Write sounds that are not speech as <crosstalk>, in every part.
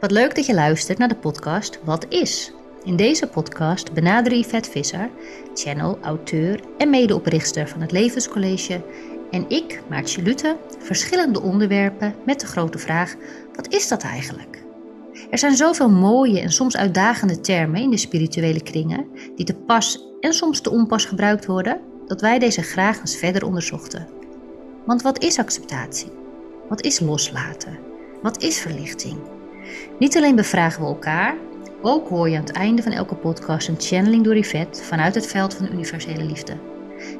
Wat leuk dat je luistert naar de podcast Wat is? In deze podcast benaderen Yvette Visser, channel, auteur en medeoprichter van het Levenscollege en ik, Maartje Lute, verschillende onderwerpen met de grote vraag: wat is dat eigenlijk? Er zijn zoveel mooie en soms uitdagende termen in de spirituele kringen die te pas en soms te onpas gebruikt worden, dat wij deze graag eens verder onderzochten. Want wat is acceptatie? Wat is loslaten? Wat is verlichting? Niet alleen bevragen we elkaar, ook hoor je aan het einde van elke podcast een channeling door Yvette vanuit het veld van de universele liefde.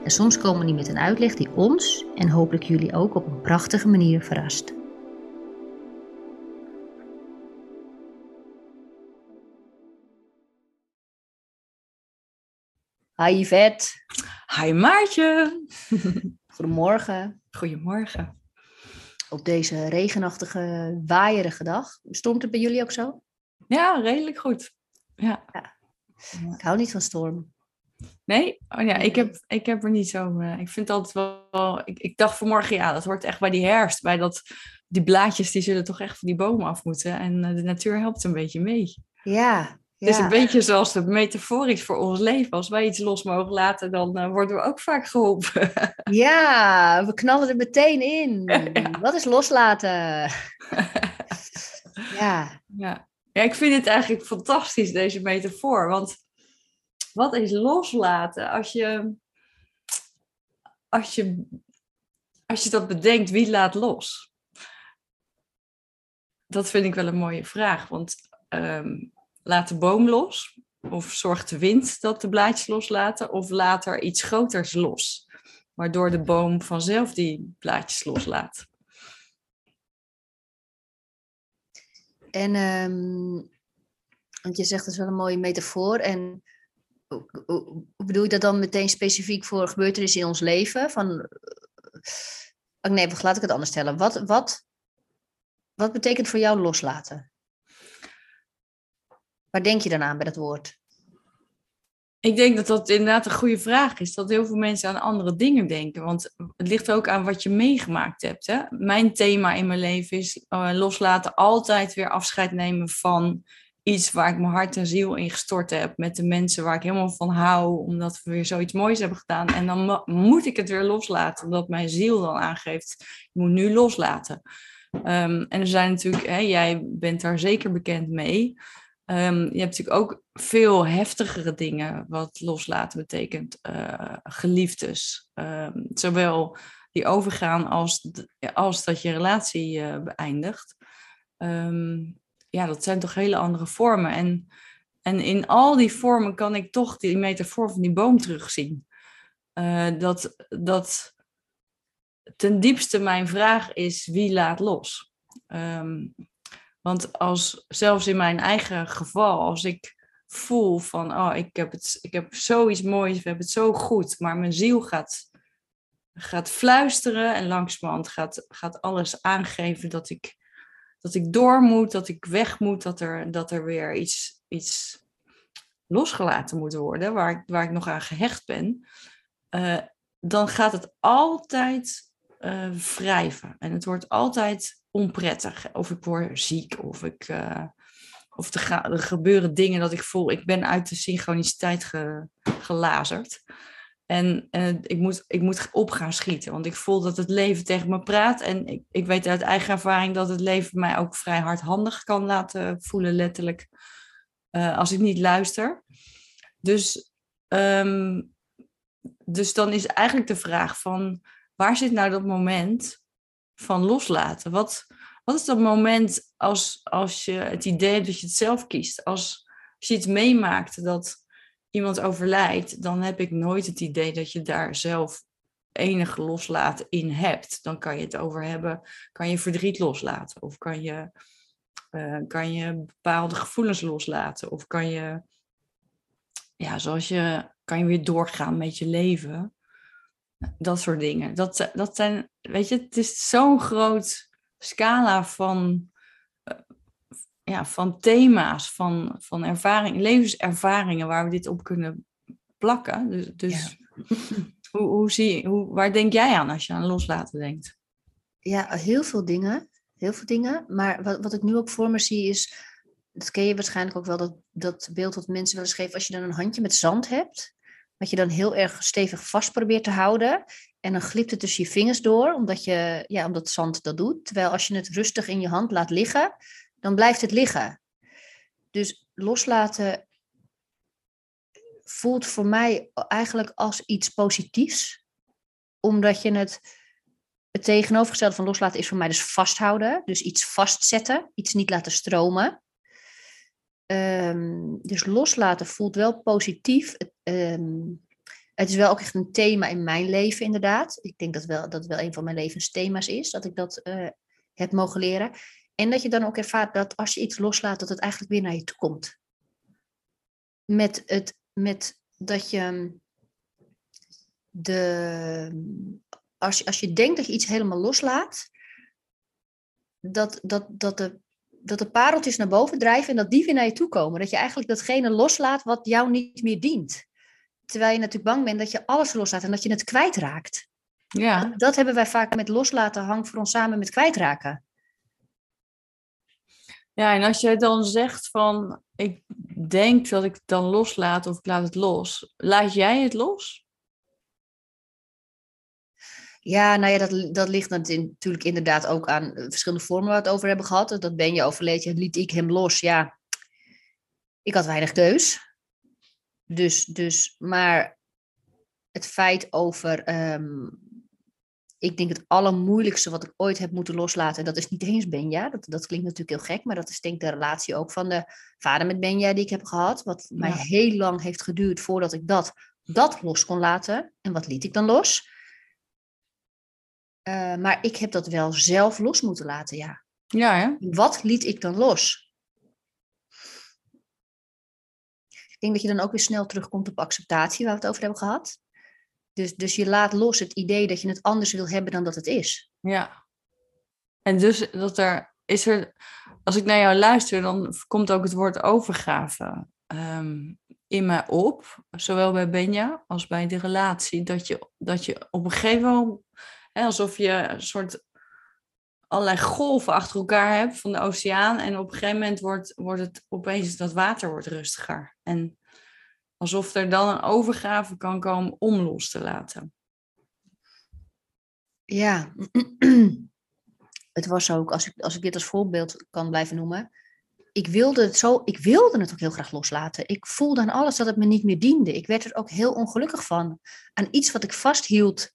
En soms komen die met een uitleg die ons en hopelijk jullie ook op een prachtige manier verrast. Hi Yvette. Hi Maartje. <laughs> Goedemorgen. Goedemorgen. Op deze regenachtige, waaierige dag. Stormt het bij jullie ook zo? Ja, redelijk goed. Ja. ja. Ik hou niet van storm. Nee? Oh ja, ik heb, ik heb er niet zo... Uh, ik vind altijd wel... Ik, ik dacht vanmorgen, ja, dat hoort echt bij die herfst. Bij dat... Die blaadjes, die zullen toch echt van die bomen af moeten. En uh, de natuur helpt een beetje mee. Ja, het is een beetje zoals het metaforisch voor ons leven. Als wij iets los mogen laten, dan uh, worden we ook vaak geholpen. <laughs> Ja, we knallen er meteen in. Ja. <laughs> Wat is loslaten? <laughs> ja. ja. Ja, ik vind het eigenlijk fantastisch, deze metafoor. Want wat is loslaten? Als je, als je, als je dat bedenkt, wie laat los? Dat vind ik wel een mooie vraag. Want um, laat de boom los? Of zorgt de wind dat de blaadjes loslaten? Of laat er iets groters los? Waardoor de boom vanzelf die blaadjes loslaat. En um, want je zegt dat is wel een mooie metafoor. En bedoel je dat dan meteen specifiek voor gebeurtenissen in ons leven? Van, oh nee, laat ik het anders stellen. Wat, wat, wat betekent voor jou loslaten? Waar denk je dan aan bij dat woord? Ik denk dat dat inderdaad een goede vraag is. Dat heel veel mensen aan andere dingen denken. Want het ligt ook aan wat je meegemaakt hebt. Hè? Mijn thema in mijn leven is uh, loslaten, altijd weer afscheid nemen van iets waar ik mijn hart en ziel in gestort heb. Met de mensen waar ik helemaal van hou, omdat we weer zoiets moois hebben gedaan. En dan moet ik het weer loslaten, omdat mijn ziel dan aangeeft, je moet nu loslaten. Um, en er zijn natuurlijk, hè, jij bent daar zeker bekend mee. Um, je hebt natuurlijk ook veel heftigere dingen wat loslaten betekent. Uh, geliefdes. Um, zowel die overgaan als, als dat je relatie uh, beëindigt. Um, ja, dat zijn toch hele andere vormen. En, en in al die vormen kan ik toch die metafoor van die boom terugzien. Uh, dat, dat ten diepste mijn vraag is, wie laat los? Um, want als, zelfs in mijn eigen geval, als ik voel van, oh, ik heb, het, ik heb zoiets moois, we hebben het zo goed, maar mijn ziel gaat, gaat fluisteren en langzamerhand gaat, gaat alles aangeven dat ik, dat ik door moet, dat ik weg moet, dat er, dat er weer iets, iets losgelaten moet worden, waar ik, waar ik nog aan gehecht ben, uh, dan gaat het altijd uh, wrijven. En het wordt altijd onprettig. Of ik word ziek, of, ik, uh, of er, gebeuren dingen dat ik voel, ik ben uit de synchroniciteit ge, gelazerd. En uh, ik, moet, ik moet op gaan schieten, want ik voel dat het leven tegen me praat. En ik, ik weet uit eigen ervaring dat het leven mij ook vrij hardhandig kan laten voelen, letterlijk, uh, als ik niet luister. Dus, um, dus dan is eigenlijk de vraag van, waar zit nou dat moment van loslaten? Wat, wat is dat moment als, als je het idee hebt dat je het zelf kiest? Als, je iets meemaakt dat iemand overlijdt, dan heb ik nooit het idee dat je daar zelf enig loslaten in hebt. Dan kan je het over hebben, kan je verdriet loslaten of kan je, uh, kan je bepaalde gevoelens loslaten of kan je, ja, zoals je, kan je weer doorgaan met je leven. Dat soort dingen. Dat, dat zijn, weet je, het is zo'n groot scala van, uh, ja, van thema's, van, van ervaring, levenservaringen waar we dit op kunnen plakken. Dus, dus ja. <clears throat> hoe, hoe zie je, hoe, waar denk jij aan als je aan loslaten denkt? Ja, heel veel dingen. heel veel dingen. Maar wat, wat ik nu ook voor me zie is, dat ken je waarschijnlijk ook wel, dat, dat beeld dat mensen wel eens geven, als je dan een handje met zand hebt, wat je dan heel erg stevig vast probeert te houden. En dan glipt het tussen je vingers door, omdat, je, ja, omdat zand dat doet. Terwijl als je het rustig in je hand laat liggen, dan blijft het liggen. Dus loslaten voelt voor mij eigenlijk als iets positiefs. Omdat je het, het tegenovergestelde van loslaten is voor mij dus vasthouden. Dus iets vastzetten, iets niet laten stromen. Um, dus loslaten voelt wel positief. Um, het is wel ook echt een thema in mijn leven, inderdaad. Ik denk dat wel, dat wel een van mijn levensthema's is, dat ik dat uh, heb mogen leren. En dat je dan ook ervaart dat als je iets loslaat, dat het eigenlijk weer naar je toe komt. Met, het, met dat je de. Als je, als je denkt dat je iets helemaal loslaat, dat, dat, dat, de, dat de pareltjes naar boven drijven en dat die weer naar je toe komen. Dat je eigenlijk datgene loslaat wat jou niet meer dient. Terwijl je natuurlijk bang bent dat je alles loslaat en dat je het kwijtraakt. Ja. Dat hebben wij vaak met loslaten hangt voor ons samen met kwijtraken. Ja, en als jij dan zegt van, ik denk dat ik het dan loslaat of ik laat het los, laat jij het los? Ja, nou ja, dat, dat ligt natuurlijk inderdaad ook aan eh, verschillende vormen waar we het over hebben gehad. Dat ben je overleed, liet ik hem los. Ja, ik had weinig keus. Dus, dus maar het feit over ehm, ik denk het allermoeilijkste wat ik ooit heb moeten loslaten, dat is niet eens Benja. Dat, dat klinkt natuurlijk heel gek, maar dat is denk ik de relatie ook van de vader met Benja die ik heb gehad. Wat mij heel lang heeft geduurd voordat ik dat, dat los kon laten. En wat liet ik dan los? Uh, maar ik heb dat wel zelf los moeten laten, ja. Ja, hè? Wat liet ik dan los? Ik denk dat je dan ook weer snel terugkomt op acceptatie, waar we het over hebben gehad. Dus, dus je laat los het idee dat je het anders wil hebben dan dat het is. Ja. En dus dat er is er, als ik naar jou luister, dan komt ook het woord overgave um, in mij op. Zowel bij Benja als bij de relatie. Dat je, dat je op een gegeven moment, alsof je een soort allerlei golven achter elkaar hebt van de oceaan. En op een gegeven moment wordt, wordt het opeens dat water wordt rustiger. En Alsof er dan een overgave kan komen om los te laten. Ja, <clears throat> het was ook, als ik, als ik dit als voorbeeld kan blijven noemen. Ik wilde, het zo, ik wilde het ook heel graag loslaten. Ik voelde aan alles dat het me niet meer diende. Ik werd er ook heel ongelukkig van. Aan iets wat ik vasthield.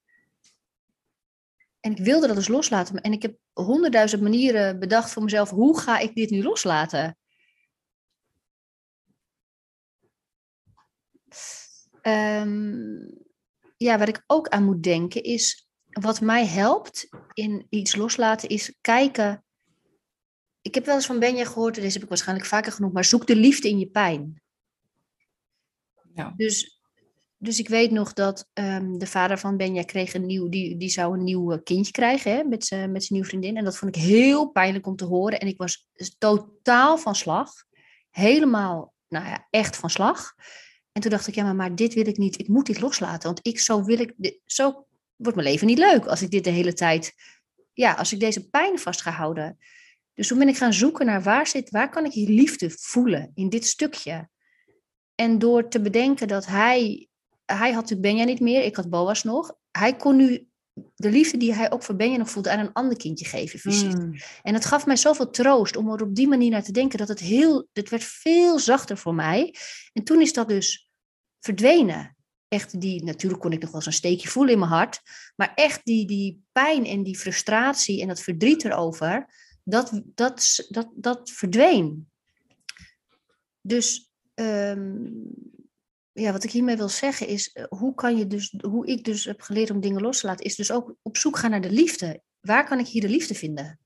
En ik wilde dat dus loslaten. En ik heb honderdduizend manieren bedacht voor mezelf. Hoe ga ik dit nu loslaten? Um, ja, wat ik ook aan moet denken is, wat mij helpt in iets loslaten, is kijken. Ik heb wel eens van Benja gehoord, deze heb ik waarschijnlijk vaker genoemd, maar zoek de liefde in je pijn. Ja. Dus, dus ik weet nog dat um, de vader van Benja kreeg een nieuw, die, die zou een nieuw kindje krijgen hè, met zijn met nieuwe vriendin. En dat vond ik heel pijnlijk om te horen. En ik was totaal van slag. Helemaal, nou ja, echt van slag. En toen dacht ik, ja, maar, maar dit wil ik niet. Ik moet dit loslaten. Want ik, zo wil ik, zo wordt mijn leven niet leuk als ik dit de hele tijd, ja, als ik deze pijn vast ga houden. Dus toen ben ik gaan zoeken naar waar zit, waar kan ik hier liefde voelen in dit stukje. En door te bedenken dat hij, hij had natuurlijk Benja niet meer, ik had Boas nog. Hij kon nu de liefde die hij ook voor Benja nog voelde aan een ander kindje geven, fysiek. Hmm. En het gaf mij zoveel troost om er op die manier naar te denken dat het heel, het werd veel zachter voor mij. En toen is dat dus verdwenen. Echt die, natuurlijk kon ik nog wel eens een steekje voelen in mijn hart, maar echt die, die pijn en die frustratie en dat verdriet erover, dat, dat, dat, dat verdween. Dus ehm, ja, wat ik hiermee wil zeggen is, eh, hoe kan je dus, hoe ik dus heb geleerd om dingen los te laten, is dus ook op zoek gaan naar de liefde. Waar kan ik hier de liefde vinden?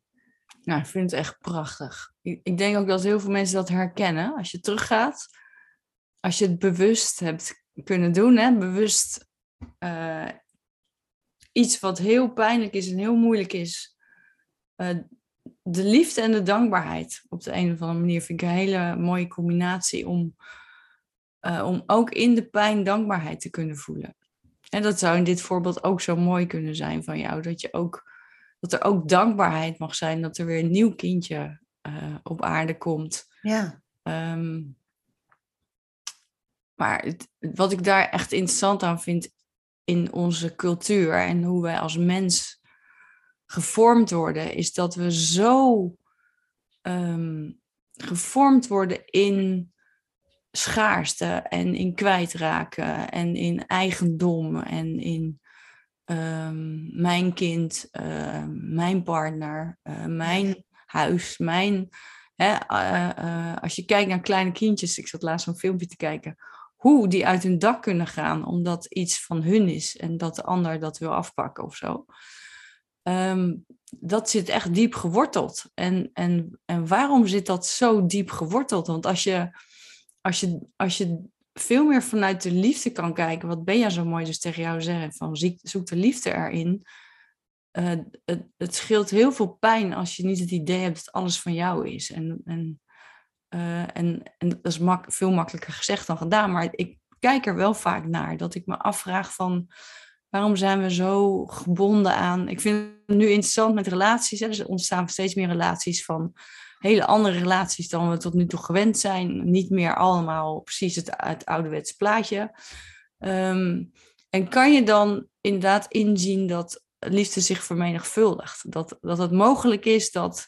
Nou, ik vind het echt prachtig. Ik denk ook dat heel veel mensen dat herkennen. Als je teruggaat, als je het bewust hebt kunnen doen, hè, bewust uh, iets wat heel pijnlijk is en heel moeilijk is, uh, de liefde en de dankbaarheid op de een of andere manier vind ik een hele mooie combinatie om uh, om ook in de pijn dankbaarheid te kunnen voelen. En dat zou in dit voorbeeld ook zo mooi kunnen zijn van jou, dat je ook dat er ook dankbaarheid mag zijn dat er weer een nieuw kindje uh, op aarde komt. Ja. Ehm, maar het, wat ik daar echt interessant aan vind in onze cultuur en hoe wij als mens gevormd worden, is dat we zo ehm, gevormd worden in schaarste en in kwijtraken en in eigendom en in ehm, mijn kind, ehm, mijn partner, uh, mijn huis, mijn. Hè, uh, uh, als je kijkt naar kleine kindjes, ik zat laatst een filmpje te kijken, hoe die uit hun dak kunnen gaan omdat iets van hun is en dat de ander dat wil afpakken of zo. Um, dat zit echt diep geworteld. En, en, en waarom zit dat zo diep geworteld? Want als je, als je, als je veel meer vanuit de liefde kan kijken, wat ben jij zo mooi dus tegen jou zeggen, van zoek de liefde erin. Uh, het, het scheelt heel veel pijn als je niet het idee hebt dat alles van jou is. En, en, uh, en, en dat is mak veel makkelijker gezegd dan gedaan, maar ik kijk er wel vaak naar. Dat ik me afvraag van, Waarom zijn we zo gebonden aan? Ik vind het nu interessant met relaties. Hè? Er ontstaan steeds meer relaties van hele andere relaties dan we tot nu toe gewend zijn. Niet meer allemaal precies het, het ouderwetse plaatje. Um, en kan je dan inderdaad inzien dat liefde zich vermenigvuldigt? Dat, dat het mogelijk is dat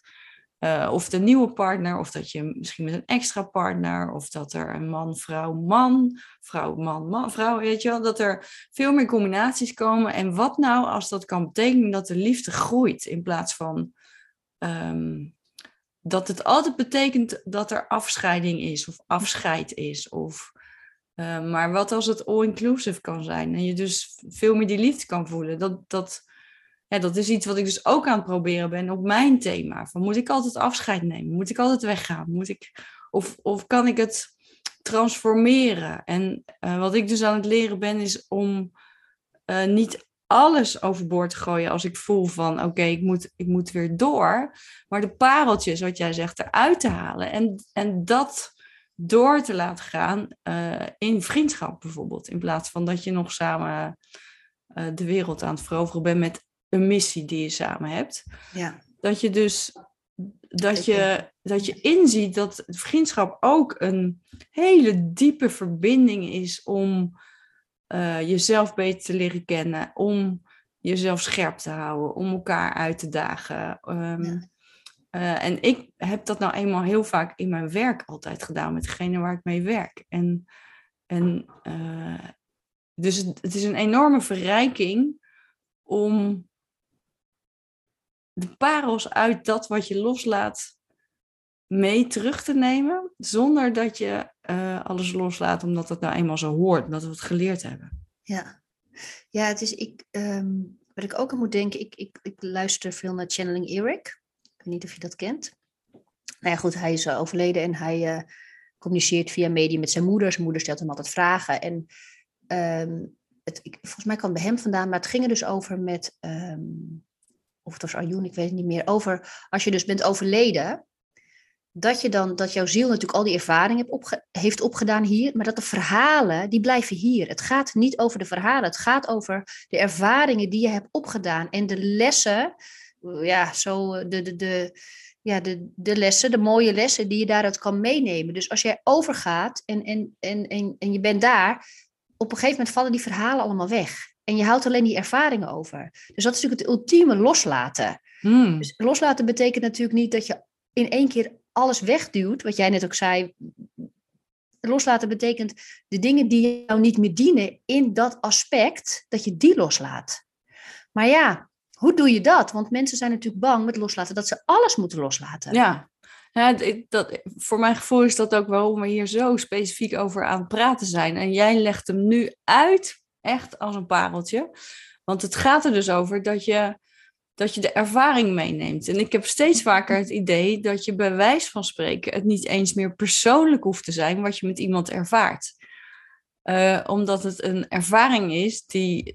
uh, of de nieuwe partner, of dat je misschien met een extra partner, of dat er een man, vrouw, man, vrouw, man, man, vrouw, weet je wel, dat er veel meer combinaties komen. En wat nou als dat kan betekenen dat de liefde groeit in plaats van um, dat het altijd betekent dat er afscheiding is of afscheid is. Of, uh, maar wat als het all-inclusive kan zijn en je dus veel meer die liefde kan voelen? Dat, dat, ja, dat is iets wat ik dus ook aan het proberen ben op mijn thema. Van, moet ik altijd afscheid nemen? Moet ik altijd weggaan? Moet ik, of, of kan ik het transformeren? En uh, wat ik dus aan het leren ben, is om uh, niet alles overboord gooien als ik voel van oké, okay, ik, moet, ik moet weer door. Maar de pareltjes, wat jij zegt, eruit te halen. En, en dat door te laten gaan uh, in vriendschap bijvoorbeeld. In plaats van dat je nog samen de wereld aan het veroveren bent met een missie die je samen hebt. Ja. Dat je dus dat je, dat je inziet dat vriendschap ook een hele diepe verbinding is om uh, jezelf beter te leren kennen, om jezelf scherp te houden, om elkaar uit te dagen. Um, ja. uh, en ik heb dat nou eenmaal heel vaak in mijn werk altijd gedaan met degene waar ik mee werk. En, en uh, dus het, het is een enorme verrijking om de parels uit dat wat je loslaat mee terug te nemen, zonder dat je uh, alles loslaat omdat het nou eenmaal zo hoort, omdat we het geleerd hebben. Ja, ja het is ik, um, wat ik ook aan moet denken, ik, ik, ik luister veel naar Channeling Eric. Ik weet niet of je dat kent. Nou ja, goed, hij is uh, overleden en hij uh, communiceert via media met zijn moeder. Zijn moeder stelt hem altijd vragen. En um, het, ik, volgens mij kwam het bij hem vandaan, maar het ging er dus over met um, of het was Arjoen, ik weet het niet meer, over als je dus bent overleden, dat je dan, dat jouw ziel natuurlijk al die ervaringen opge heeft opgedaan hier, maar dat de verhalen, die blijven hier. Het gaat niet over de verhalen, het gaat over de ervaringen die je hebt opgedaan en de lessen, ja, zo de, de, de, ja, de, de lessen, de mooie lessen die je daaruit kan meenemen. Dus als jij overgaat en, en, en, en, en je bent daar, op een gegeven moment vallen die verhalen allemaal weg. En je houdt alleen die ervaringen over. Dus dat is natuurlijk het ultieme loslaten. Hmm. Dus loslaten betekent natuurlijk niet dat je in één keer alles wegduwt, wat jij net ook zei. Loslaten betekent de dingen die jou niet meer dienen in dat aspect, dat je die loslaat. Maar ja, hoe doe je dat? Want mensen zijn natuurlijk bang met loslaten dat ze alles moeten loslaten. Ja, ja, dat, voor mijn gevoel is dat ook waarom we hier zo specifiek over aan het praten zijn. En jij legt hem nu uit Echt als een pareltje. Want het gaat er dus over dat je, dat je de ervaring meeneemt. En ik heb steeds vaker het idee dat je bij wijze van spreken het niet eens meer persoonlijk hoeft te zijn wat je met iemand ervaart. Uh, omdat het een ervaring is die,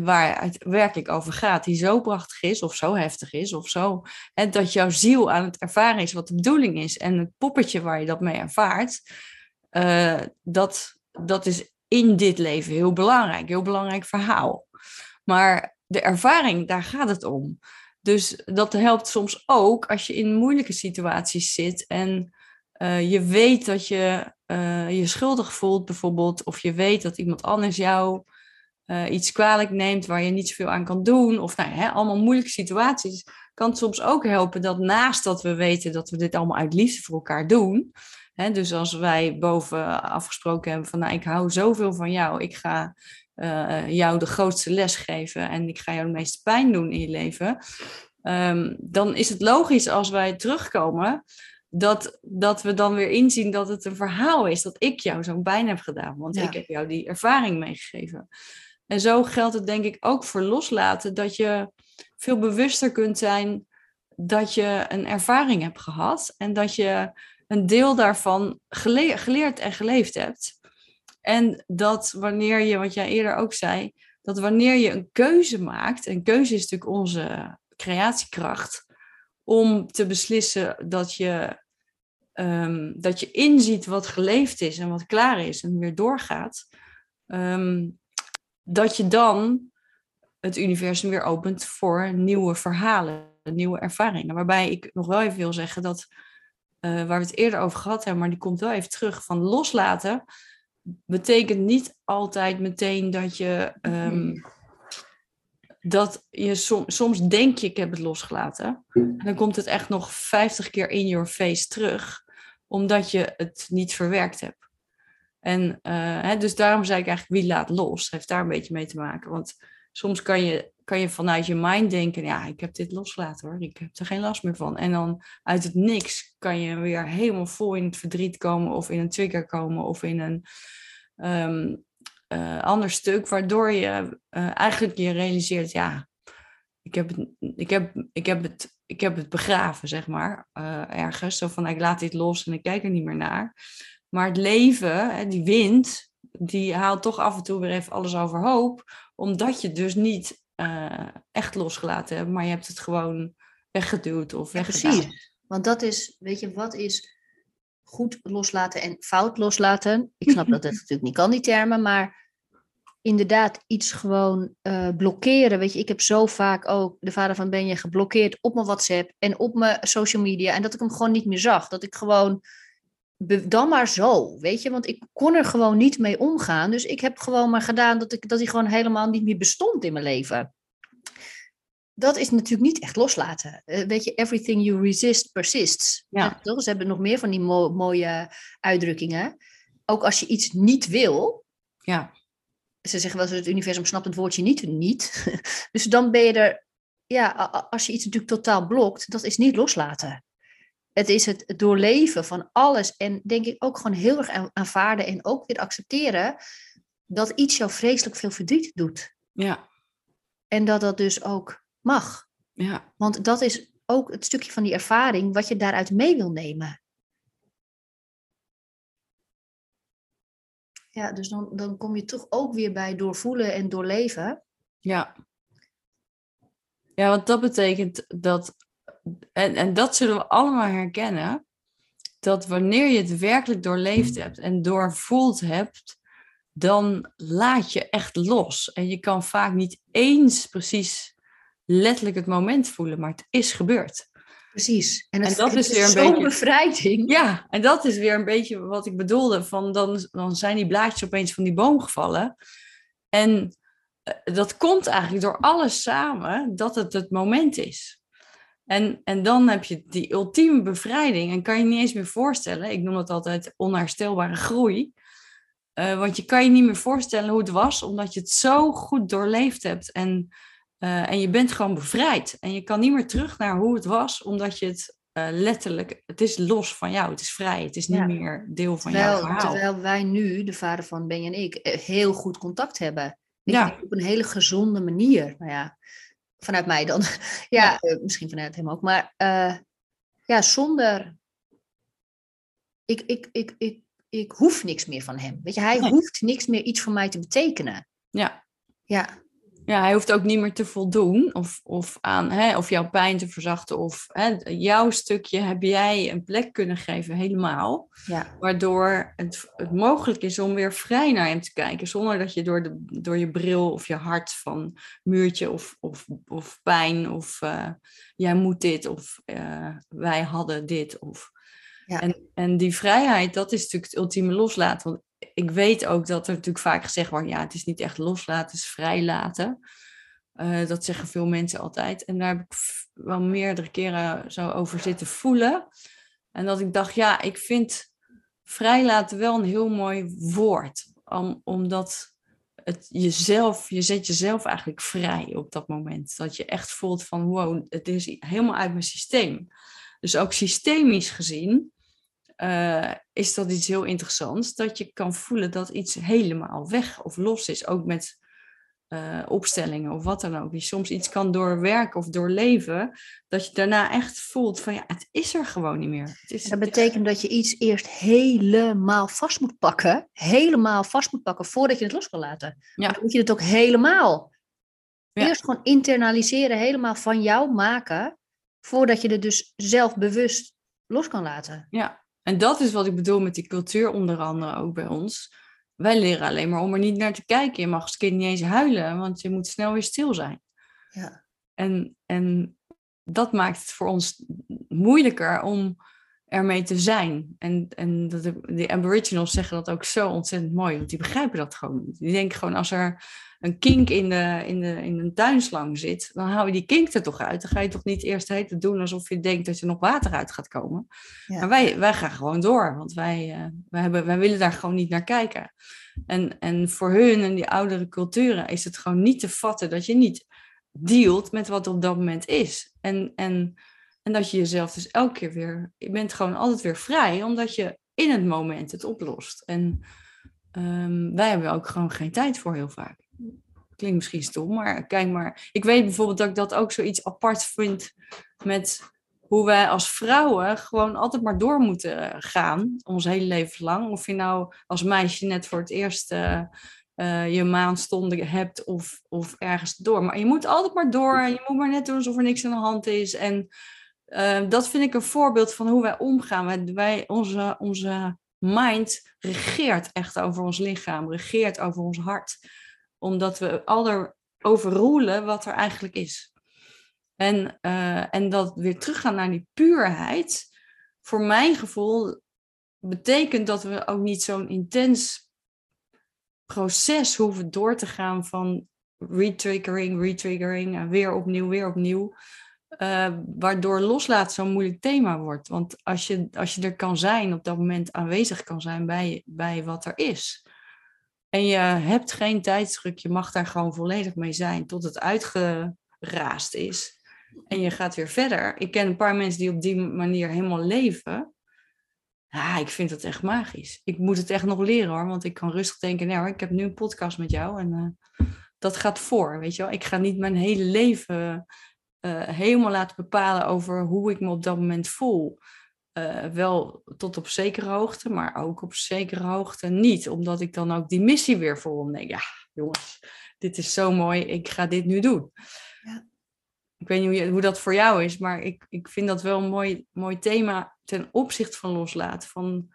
waar het werkelijk over gaat, die zo prachtig is of zo heftig is of zo. Hè, dat jouw ziel aan het ervaren is wat de bedoeling is. En het poppetje waar je dat mee ervaart, uh, dat, dat is in dit leven heel belangrijk, heel belangrijk verhaal. Maar de ervaring, daar gaat het om. Dus dat helpt soms ook als je in moeilijke situaties zit en uh, je weet dat je uh, je schuldig voelt, bijvoorbeeld, of je weet dat iemand anders jou uh, iets kwalijk neemt waar je niet zoveel aan kan doen, of nou, hè, allemaal moeilijke situaties, kan soms ook helpen dat naast dat we weten dat we dit allemaal uit liefde voor elkaar doen, hè, dus als wij boven afgesproken hebben van, nou, ik hou zoveel van jou, ik ga jou de grootste les geven en ik ga jou de meeste pijn doen in je leven, um, dan is het logisch als wij terugkomen dat, dat we dan weer inzien dat het een verhaal is dat ik jou zo'n pijn heb gedaan. Want ik heb jou die ervaring meegegeven. En zo geldt het denk ik ook voor loslaten, dat je veel bewuster kunt zijn dat je een ervaring hebt gehad en dat je een deel daarvan geleerd en geleefd hebt. En dat wanneer je, wat jij eerder ook zei, dat wanneer je een keuze maakt, en keuze is natuurlijk onze creatiekracht, om te beslissen dat je Ehm, dat je inziet wat geleefd is en wat klaar is en weer doorgaat, ehm, dat je dan het universum weer opent voor nieuwe verhalen, nieuwe ervaringen. Waarbij ik nog wel even wil zeggen dat, uh, waar we het eerder over gehad hebben, maar die komt wel even terug, van loslaten betekent niet altijd meteen dat je um, dat je soms denk je ik heb het losgelaten. En dan komt het echt nog 50 keer in your face terug omdat je het niet verwerkt hebt. En uh, hè, dus daarom zei ik eigenlijk, wie laat los? Heeft daar een beetje mee te maken. Want soms kan je, kan je vanuit je mind denken, ja, ik heb dit losgelaten hoor, ik heb er geen last meer van. En dan uit het niks kan je weer helemaal vol in het verdriet komen of in een trigger komen of in een um, uh, ander stuk, waardoor je uh, eigenlijk je realiseert, ja, ik heb, het, ik, heb, ik, heb het, ik heb het begraven, zeg maar, uh, ergens. Zo van, ik laat dit los en ik kijk er niet meer naar. Maar het leven, die wind, die haalt toch af en toe weer even alles overhoop. Omdat je dus niet uh, echt losgelaten hebt, maar je hebt het gewoon weggeduwd of weggedaan. precies, want dat is, weet je, wat is goed loslaten en fout loslaten? Ik snap dat het <laughs> natuurlijk niet kan, die termen, maar inderdaad iets gewoon uh, blokkeren. Weet je, ik heb zo vaak ook de vader van Benje geblokkeerd op mijn WhatsApp en op mijn social media. En dat ik hem gewoon niet meer zag. Dat ik gewoon, dan maar zo, weet je. Want ik kon er gewoon niet mee omgaan. Dus ik heb gewoon maar gedaan dat, ik, dat hij gewoon helemaal niet meer bestond in mijn leven. Dat is natuurlijk niet echt loslaten. Uh, weet je, everything you resist persists. Ja. toch? Ze hebben nog meer van die mooie uitdrukkingen. Ook als je iets niet wil, ja ze zeggen wel eens, het universum snapt het woordje niet, niet. <laughs> dus dan ben je er, ja, als je iets natuurlijk totaal blokt, dat is niet loslaten. Het is het doorleven van alles en denk ik ook gewoon heel erg aanvaarden en ook weer accepteren dat iets jou vreselijk veel verdriet doet. Ja. En dat dat dus ook mag. Ja. Want dat is ook het stukje van die ervaring wat je daaruit mee wil nemen. Ja, dus dan, dan kom je toch ook weer bij doorvoelen en doorleven. Ja. Ja, want dat betekent dat, en, en dat zullen we allemaal herkennen, dat wanneer je het werkelijk doorleefd hebt en doorvoeld hebt, dan laat je echt los. En je kan vaak niet eens precies letterlijk het moment voelen, maar het is gebeurd. Precies. En, dat is weer een beetje bevrijding. Ja, en dat is weer een beetje wat ik bedoelde. Van dan, dan zijn die blaadjes opeens van die boom gevallen. En eh, dat komt eigenlijk door alles samen dat het het moment is. En, en dan heb je die ultieme bevrijding en kan je niet eens meer voorstellen. Ik noem dat altijd onherstelbare groei. Uh, want je kan je niet meer voorstellen hoe het was, omdat je het zo goed doorleefd hebt. En uh, en je bent gewoon bevrijd. En je kan niet meer terug naar hoe het was, omdat je het uh, letterlijk, het is los van jou, het is vrij, het is niet ja. meer deel van terwijl, jouw verhaal. Terwijl wij nu, de vader van Ben en ik, eh, heel goed contact hebben. Ja. Op een hele gezonde manier. Nou ja, vanuit mij dan. <laughs> ja, ja. Uh, misschien vanuit hem ook. Maar uh, ja, zonder. Ik, ik, ik, ik, ik hoef niks meer van hem. Weet je, hij nee. hoeft niks meer iets voor mij te betekenen. Ja. Ja. Ja, hij hoeft ook niet meer te voldoen of, of aan hè, of jouw pijn te verzachten of hè, jouw stukje heb jij een plek kunnen geven helemaal. Ja. Waardoor het, het mogelijk is om weer vrij naar hem te kijken zonder dat je door, de, door je bril of je hart van muurtje of, of, of pijn of eh, jij moet dit of eh, wij hadden dit of... Ja. En, en die vrijheid, dat is natuurlijk het ultieme loslaten. Want ik weet ook dat er natuurlijk vaak gezegd wordt, ja, het is niet echt loslaten, het is vrijlaten. Uh, dat zeggen veel mensen altijd. En daar heb ik wel meerdere keren zo over zitten voelen. En dat ik dacht, ja, ik vind vrijlaten wel een heel mooi woord. Om, omdat het jezelf, je zet jezelf eigenlijk vrij op dat moment. Dat je echt voelt van, wow, het is helemaal uit mijn systeem. Dus ook systemisch gezien uh, is dat iets heel interessants. Dat je kan voelen dat iets helemaal weg of los is. Ook met uh, opstellingen of wat dan ook. Die soms iets kan doorwerken of doorleven. Dat je daarna echt voelt van ja, het is er gewoon niet meer. Het is, dat betekent dat je iets eerst helemaal vast moet pakken. Helemaal vast moet pakken voordat je het los kan laten. Ja. Dan moet je het ook helemaal. Ja. Eerst gewoon internaliseren, helemaal van jou maken. Voordat je het dus zelf bewust los kan laten. Ja, en dat is wat ik bedoel met die cultuur onder andere ook bij ons. Wij leren alleen maar om er niet naar te kijken. Je mag als kind niet eens huilen, want je moet snel weer stil zijn. Ja. En, en dat maakt het voor ons moeilijker om ermee te zijn. En, en dat de, de Aboriginals zeggen dat ook zo ontzettend mooi, want die begrijpen dat gewoon niet. Die denken gewoon als er een kink in, de, in, de, in een tuinslang zit, dan hou je die kink er toch uit. Dan ga je toch niet eerst het doen alsof je denkt dat er nog water uit gaat komen. Ja. Maar wij, wij gaan gewoon door, want wij, uh, wij, hebben, wij willen daar gewoon niet naar kijken. En, en voor hun en die oudere culturen is het gewoon niet te vatten dat je niet dealt met wat er op dat moment is. En, en, en dat je jezelf dus elke keer weer, je bent gewoon altijd weer vrij, omdat je in het moment het oplost. En um, wij hebben ook gewoon geen tijd voor heel vaak. Klinkt misschien stom, maar kijk maar. Ik weet bijvoorbeeld dat ik dat ook zoiets apart vind met hoe wij als vrouwen gewoon altijd maar door moeten gaan, ons hele leven lang. Of je nou als meisje net voor het eerst uh, uh, je maandstonden hebt of, of ergens door. Maar je moet altijd maar door en je moet maar net doen alsof er niks aan de hand is. En uh, dat vind ik een voorbeeld van hoe wij omgaan. Wij, wij, onze, onze mind regeert echt over ons lichaam, regeert over ons hart. Omdat we al overroelen wat er eigenlijk is. En, uh, en dat weer teruggaan naar die puurheid, voor mijn gevoel, betekent dat we ook niet zo'n intens proces hoeven door te gaan van retriggering, retriggering, en weer opnieuw, weer opnieuw. Uh, waardoor loslaat zo'n moeilijk thema wordt. Want als je, als je er kan zijn, op dat moment aanwezig kan zijn bij, bij wat er is. En je hebt geen tijdsdruk, je mag daar gewoon volledig mee zijn tot het uitgeraasd is. En je gaat weer verder. Ik ken een paar mensen die op die manier helemaal leven. Ja, ik vind dat echt magisch. Ik moet het echt nog leren hoor, want ik kan rustig denken, nou, ik heb nu een podcast met jou en uh, dat gaat voor, weet je wel. Ik ga niet mijn hele leven uh, helemaal laten bepalen over hoe ik me op dat moment voel. Uh, wel tot op zekere hoogte, maar ook op zekere hoogte niet. Omdat ik dan ook die missie weer voel. Denk, ja, jongens, dit is zo mooi, ik ga dit nu doen. Ja. Ik weet niet hoe, je, hoe, dat voor jou is, maar ik, ik vind dat wel een mooi, mooi thema ten opzichte van loslaten. Van,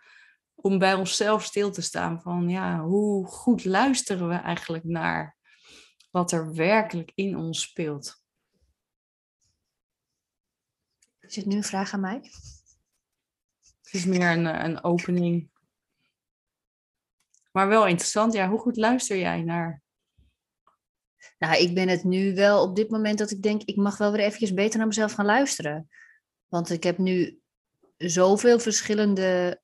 om bij onszelf stil te staan van, ja, hoe goed luisteren we eigenlijk naar wat er werkelijk in ons speelt. Is het nu een vraag aan mij? Het is meer een, een opening. Maar wel interessant, ja, hoe goed luister jij naar? Nou, ik ben het nu wel op dit moment dat ik denk, ik mag wel weer eventjes beter naar mezelf gaan luisteren. Want ik heb nu zoveel verschillende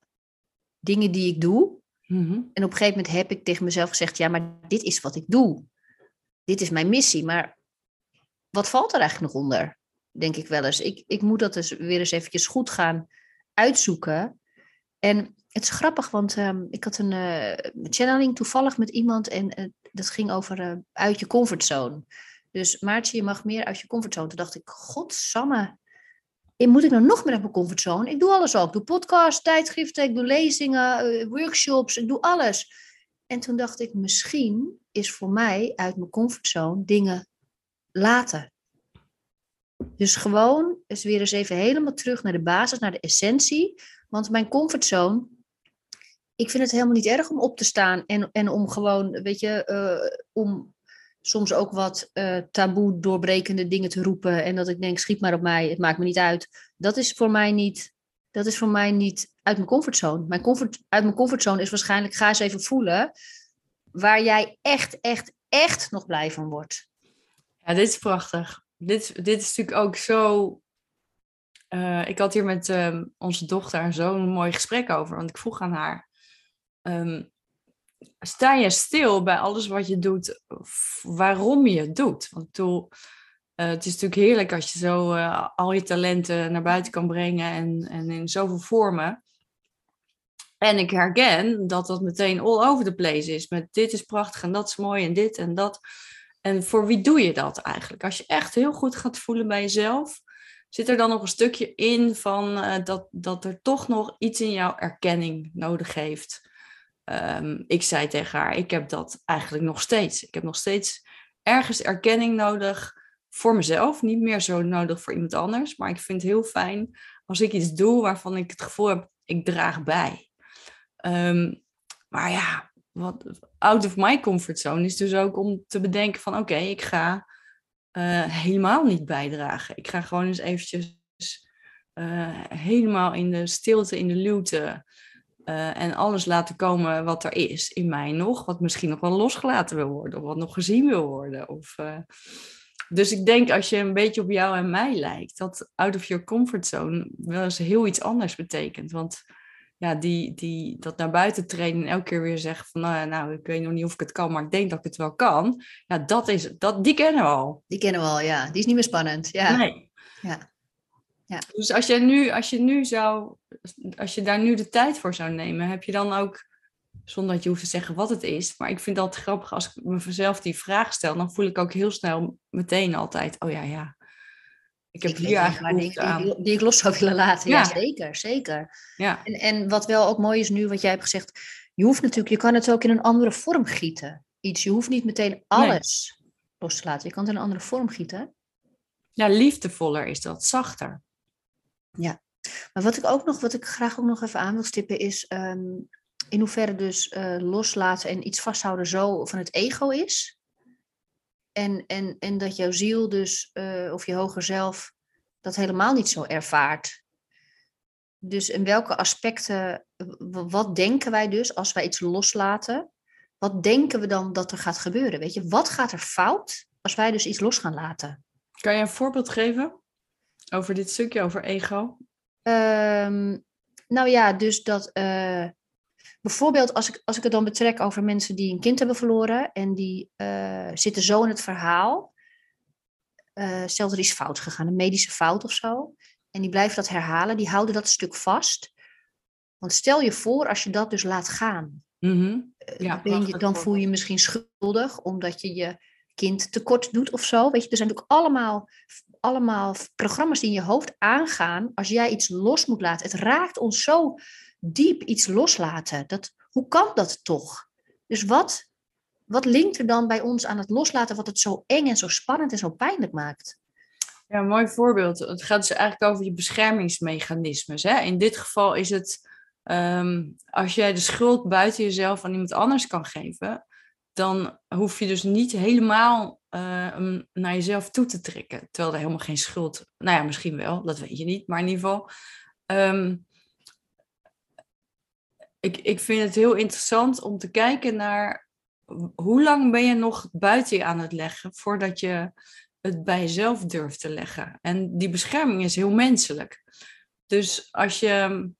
dingen die ik doe. Mm-hmm. En op een gegeven moment heb ik tegen mezelf gezegd, ja, maar dit is wat ik doe. Dit is mijn missie, maar wat valt er eigenlijk nog onder? Denk ik wel eens. Ik, ik moet dat dus weer eens eventjes goed gaan uitzoeken. En het is grappig, want um, ik had een uh, channeling toevallig met iemand en uh, dat ging over uh, uit je comfortzone. Dus Maartje, je mag meer uit je comfortzone. Toen dacht ik, godsamme, moet ik nou nog meer uit mijn comfortzone? Ik doe alles al. Ik doe podcasts, tijdschriften, ik doe lezingen, workshops, ik doe alles. En toen dacht ik, misschien is voor mij uit mijn comfortzone dingen laten. Dus gewoon eens weer eens even helemaal terug naar de basis, naar de essentie. Want mijn comfortzone, ik vind het helemaal niet erg om op te staan en, en om gewoon, weet je, uh, om soms ook wat uh, taboe doorbrekende dingen te roepen. En dat ik denk, schiet maar op mij, het maakt me niet uit. Dat is voor mij niet, dat is voor mij niet uit mijn comfortzone. Mijn comfort, uit mijn comfortzone is waarschijnlijk, ga eens even voelen waar jij echt, echt, echt nog blij van wordt. Ja, dit is prachtig. Dit, dit is natuurlijk ook zo. Uh, ik had hier met uh, onze dochter zo'n mooi gesprek over, want ik vroeg aan haar: um, sta je stil bij alles wat je doet, waarom je het doet? Want uh, het is natuurlijk heerlijk als je zo al je talenten naar buiten kan brengen en, en in zoveel vormen. En ik herken dat dat meteen all over the place is. Met dit is prachtig en dat is mooi en dit en dat. En voor wie doe je dat eigenlijk? Als je echt heel goed gaat voelen bij jezelf, zit er dan nog een stukje in van uh, dat, dat er toch nog iets in jouw erkenning nodig heeft. Um, ik zei tegen haar, ik heb dat eigenlijk nog steeds. Ik heb nog steeds ergens erkenning nodig voor mezelf. Niet meer zo nodig voor iemand anders. Maar ik vind het heel fijn als ik iets doe waarvan ik het gevoel heb, ik draag bij. Um, maar ja, wat out of my comfort zone is dus ook om te bedenken van oké, ik ga uh, helemaal niet bijdragen. Ik ga gewoon eens eventjes uh, helemaal in de stilte, in de luwte uh, en alles laten komen wat er is in mij nog, wat misschien nog wel losgelaten wil worden of wat nog gezien wil worden. Of, dus ik denk als je een beetje op jou en mij lijkt, dat out of your comfort zone wel eens heel iets anders betekent. Want ja, die, die dat naar buiten trainen en elke keer weer zeggen van nou, nou, ik weet nog niet of ik het kan, maar ik denk dat ik het wel kan. Ja, dat is, dat, die kennen we al. Die kennen we al, ja. Die is niet meer spannend. Ja. Nee. Ja. Ja. Dus als je, nu, als je nu zou, als je daar nu de tijd voor zou nemen, heb je dan ook, zonder dat je hoeft te zeggen wat het is, maar ik vind dat grappig als ik mezelf die vraag stel, dan voel ik ook heel snel meteen altijd, oh ja, ja, ik heb hier eigenlijk die, die, die, ik los zou willen laten. Ja, zeker, zeker. Ja. En, en wat wel ook mooi is nu, wat jij hebt gezegd, je hoeft natuurlijk, je kan het ook in een andere vorm gieten. Iets, je hoeft niet meteen alles los te laten. Je kan het in een andere vorm gieten. Ja, liefdevoller is dat, zachter. Ja, maar wat ik ook nog, wat ik graag ook nog even aan wil stippen is, ehm, in hoeverre dus uh, loslaten en iets vasthouden zo van het ego is. En, en, en dat jouw ziel dus, uh, of je hoger zelf, dat helemaal niet zo ervaart. Dus in welke aspecten, wat denken wij dus als wij iets loslaten? Wat denken we dan dat er gaat gebeuren? Weet je, wat gaat er fout als wij dus iets los gaan laten? Kan je een voorbeeld geven over dit stukje, over ego? Um, nou ja, dus dat uh, Bijvoorbeeld als ik, als ik het dan betrek over mensen die een kind hebben verloren en die uh, zitten zo in het verhaal. Uh, stel er is fout gegaan, een medische fout of zo. En die blijven dat herhalen, die houden dat stuk vast. Want stel je voor als je dat dus laat gaan. Ja, ben je, dan voel je je misschien schuldig omdat je je kind tekort doet of zo. Weet je, er zijn natuurlijk allemaal, allemaal programma's die in je hoofd aangaan als jij iets los moet laten. Het raakt ons zo diep iets loslaten. Dat, hoe kan dat toch? Dus wat, wat linkt er dan bij ons aan het loslaten wat het zo eng en zo spannend en zo pijnlijk maakt? Ja, mooi voorbeeld. Het gaat dus eigenlijk over je beschermingsmechanismes. Hè? In dit geval is het ehm, als jij de schuld buiten jezelf aan iemand anders kan geven, dan hoef je dus niet helemaal uh, naar jezelf toe te trekken. Terwijl er helemaal geen schuld. Nou ja, misschien wel, dat weet je niet. Maar in ieder geval. Um, ik, ik vind het heel interessant om te kijken naar hoe lang ben je nog buiten je aan het leggen voordat je het bij jezelf durft te leggen. En die bescherming is heel menselijk. Dus als je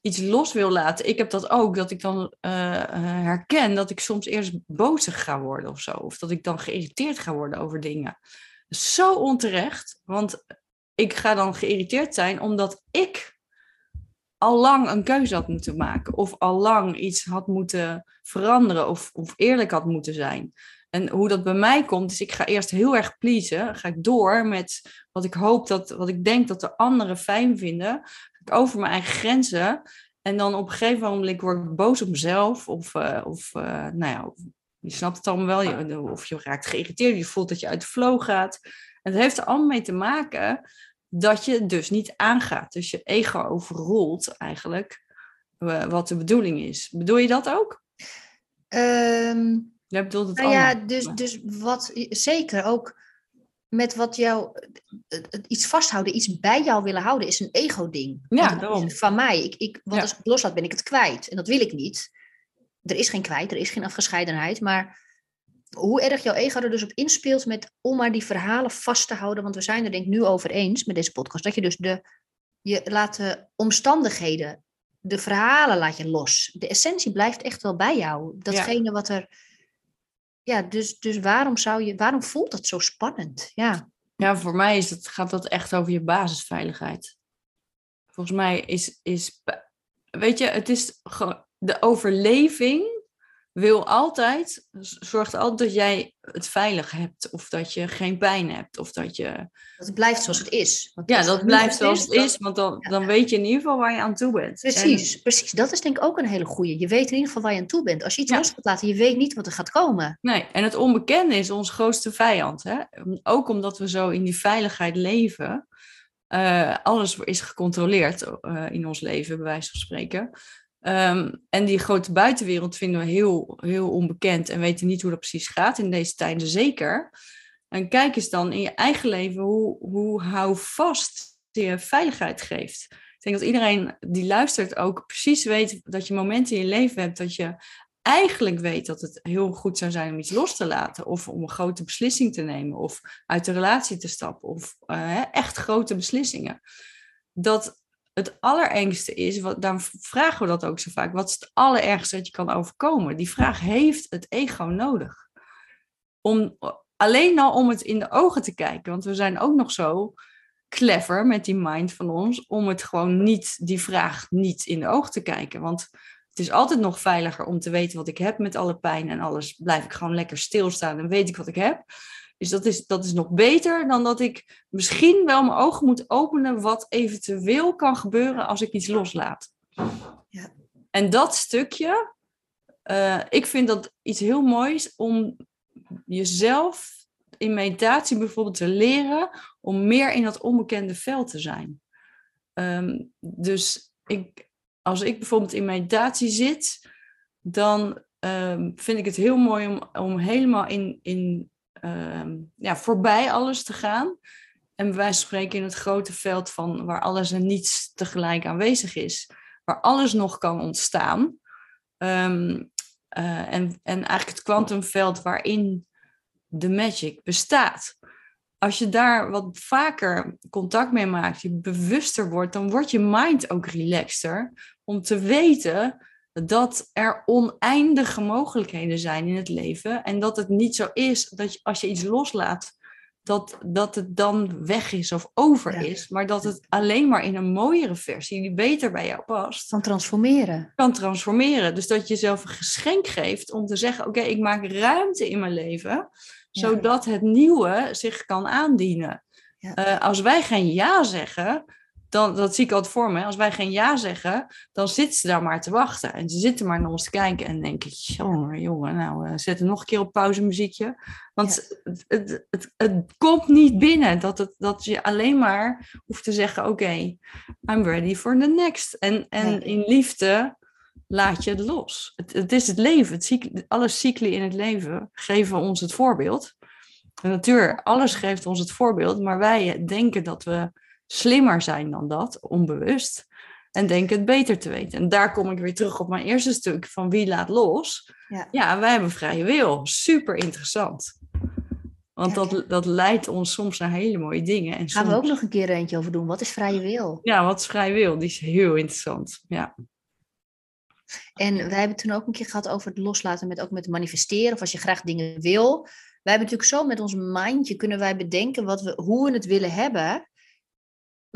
iets los wil laten, ik heb dat ook, dat ik dan uh, herken dat ik soms eerst bozig ga worden of zo. Of dat ik dan geïrriteerd ga worden over dingen. Zo onterecht, want ik ga dan geïrriteerd zijn omdat ik al lang een keuze had moeten maken. Of al lang iets had moeten veranderen. Of, of eerlijk had moeten zijn. En hoe dat bij mij komt, is ik ga eerst heel erg pleasen. Ga ik door met wat ik hoop dat, wat ik denk dat de anderen fijn vinden. Over mijn eigen grenzen. En dan op een gegeven moment word ik boos op mezelf. Of, uh, of uh, nou ja, Je snapt het allemaal wel. Of je raakt geïrriteerd, je voelt dat je uit de flow gaat. En het heeft er allemaal mee te maken dat je dus niet aangaat. Dus je ego overrolt eigenlijk eh, wat de bedoeling is. Bedoel je dat ook? Um, Jij bedoelt het nou ja, dus, dus wat zeker ook met wat jou iets vasthouden, iets bij jou willen houden, is een ego-ding. Ja, daarom. Van mij. Ik, ik, want Ja. als ik het loslaat, ben ik het kwijt. En dat wil ik niet. Er is geen kwijt, er is geen afgescheidenheid. Maar hoe erg jouw ego er dus op inspeelt met om maar die verhalen vast te houden. Want we zijn er denk ik nu over eens met deze podcast. Dat je dus de, je laat de omstandigheden, de verhalen laat je los. De essentie blijft echt wel bij jou. Datgene wat er. Ja, dus, dus waarom zou je, waarom voelt dat zo spannend? Ja. Ja, voor mij is het, gaat dat echt over je basisveiligheid. Volgens mij is, is weet je, het is de overleving wil altijd, zorgt altijd dat jij het veilig hebt. Of dat je geen pijn hebt. Of dat je, Dat het blijft zoals het is. Want ja, dat het blijft zoals het is. Want dan, Ja. dan weet je in ieder geval waar je aan toe bent. Precies, precies. Dat is denk ik ook een hele goeie. Je weet in ieder geval waar je aan toe bent. Als je iets Ja. los gaat laten, je weet niet wat er gaat komen. En, nee, en het onbekende is ons grootste vijand. Hè? Ook omdat we zo in die veiligheid leven. Eh, alles is gecontroleerd eh, in ons leven, bij wijze van spreken. Ehm, en die grote buitenwereld vinden we heel, heel onbekend en weten niet hoe dat precies gaat in deze tijden zeker. En kijk eens dan in je eigen leven hoe, hoe houvast je veiligheid geeft. Ik denk dat iedereen die luistert ook precies weet dat je momenten in je leven hebt dat je eigenlijk weet dat het heel goed zou zijn om iets los te laten. Of om een grote beslissing te nemen. Of uit de relatie te stappen. Of eh, echt grote beslissingen. Dat het allerengste is, wat, daarom vragen we dat ook zo vaak. Wat is het allerergste dat je kan overkomen? Die vraag heeft het ego nodig. Om, alleen al om het in de ogen te kijken. Want we zijn ook nog zo clever met die mind van ons. Om het gewoon niet, die vraag niet in de ogen te kijken. Want het is altijd nog veiliger om te weten wat ik heb met alle pijn en alles. Blijf ik gewoon lekker stilstaan en weet ik wat ik heb. Dus dat is, dat is nog beter dan dat ik misschien wel mijn ogen moet openen wat eventueel kan gebeuren als ik iets loslaat. Ja. En dat stukje, eh, ik vind dat iets heel moois om jezelf in meditatie bijvoorbeeld te leren om meer in dat onbekende veld te zijn. Ehm, dus ik, als ik bijvoorbeeld in meditatie zit, dan ehm, vind ik het heel mooi om, om helemaal in, in ja, voorbij alles te gaan. En van spreken in het grote veld van waar alles en niets tegelijk aanwezig is. Waar alles nog kan ontstaan. Ehm, eh, en, en eigenlijk het kwantumveld waarin de magic bestaat. Als je daar wat vaker contact mee maakt, je bewuster wordt, dan wordt je mind ook relaxter. Om te weten dat er oneindige mogelijkheden zijn in het leven. En dat het niet zo is dat als je iets loslaat, dat, dat het dan weg is of over Ja. is. Maar dat het alleen maar in een mooiere versie, die beter bij jou past, Van transformeren. kan transformeren. Dus dat je jezelf een geschenk geeft om te zeggen: Oké, ik maak ruimte in mijn leven, zodat het nieuwe zich kan aandienen. Ja. Eh, als wij geen ja zeggen, dan, dat zie ik altijd voor me. Als wij geen ja zeggen, dan zitten ze daar maar te wachten. En ze zitten maar naar ons te kijken en denken: jongen, jongen, nou, eh, zet er nog een keer op pauzemuziekje. Want het, het, het, het komt niet binnen dat, het, dat je alleen maar hoeft te zeggen: Oké, I'm ready for the next. En, en Ja. in liefde laat je het los. Het, het is het leven. Het cycli, alle cycli in het leven geven ons het voorbeeld. De natuur, alles geeft ons het voorbeeld, maar wij denken dat we slimmer zijn dan dat, onbewust. En denken het beter te weten. En daar kom ik weer terug op mijn eerste stuk van wie laat los. Ja. wij hebben vrije wil. Super interessant. Want Ja. dat, dat leidt ons soms naar hele mooie dingen. En Gaan we ook nog een keer eentje over doen. Wat is vrije wil? Ja, wat is vrije wil? Die is heel interessant. Ja. En wij hebben toen ook een keer gehad over het loslaten met ook met manifesteren. Of als je graag dingen wil. Wij hebben natuurlijk zo met ons mindje kunnen wij bedenken wat we, hoe we het willen hebben.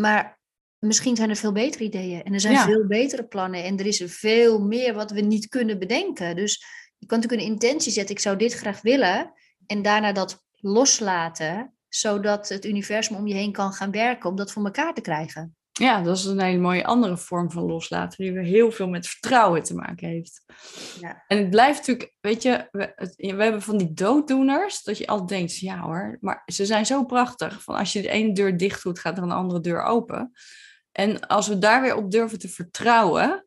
Maar misschien zijn er veel betere ideeën. En er zijn Ja. veel betere plannen. En er is er veel meer wat we niet kunnen bedenken. Dus je kan natuurlijk een intentie zetten. Ik zou dit graag willen. En daarna dat loslaten. Zodat het universum om je heen kan gaan werken. Om dat voor elkaar te krijgen. Ja, dat is een hele mooie andere vorm van loslaten, die weer heel veel met vertrouwen te maken heeft. Ja. En het blijft natuurlijk, weet je, we, het- we hebben van die dooddoeners, dat je altijd denkt, ja hoor, maar ze zijn zo prachtig. Van als je de ene deur dicht doet, gaat er een andere deur open. En als we daar weer op durven te vertrouwen,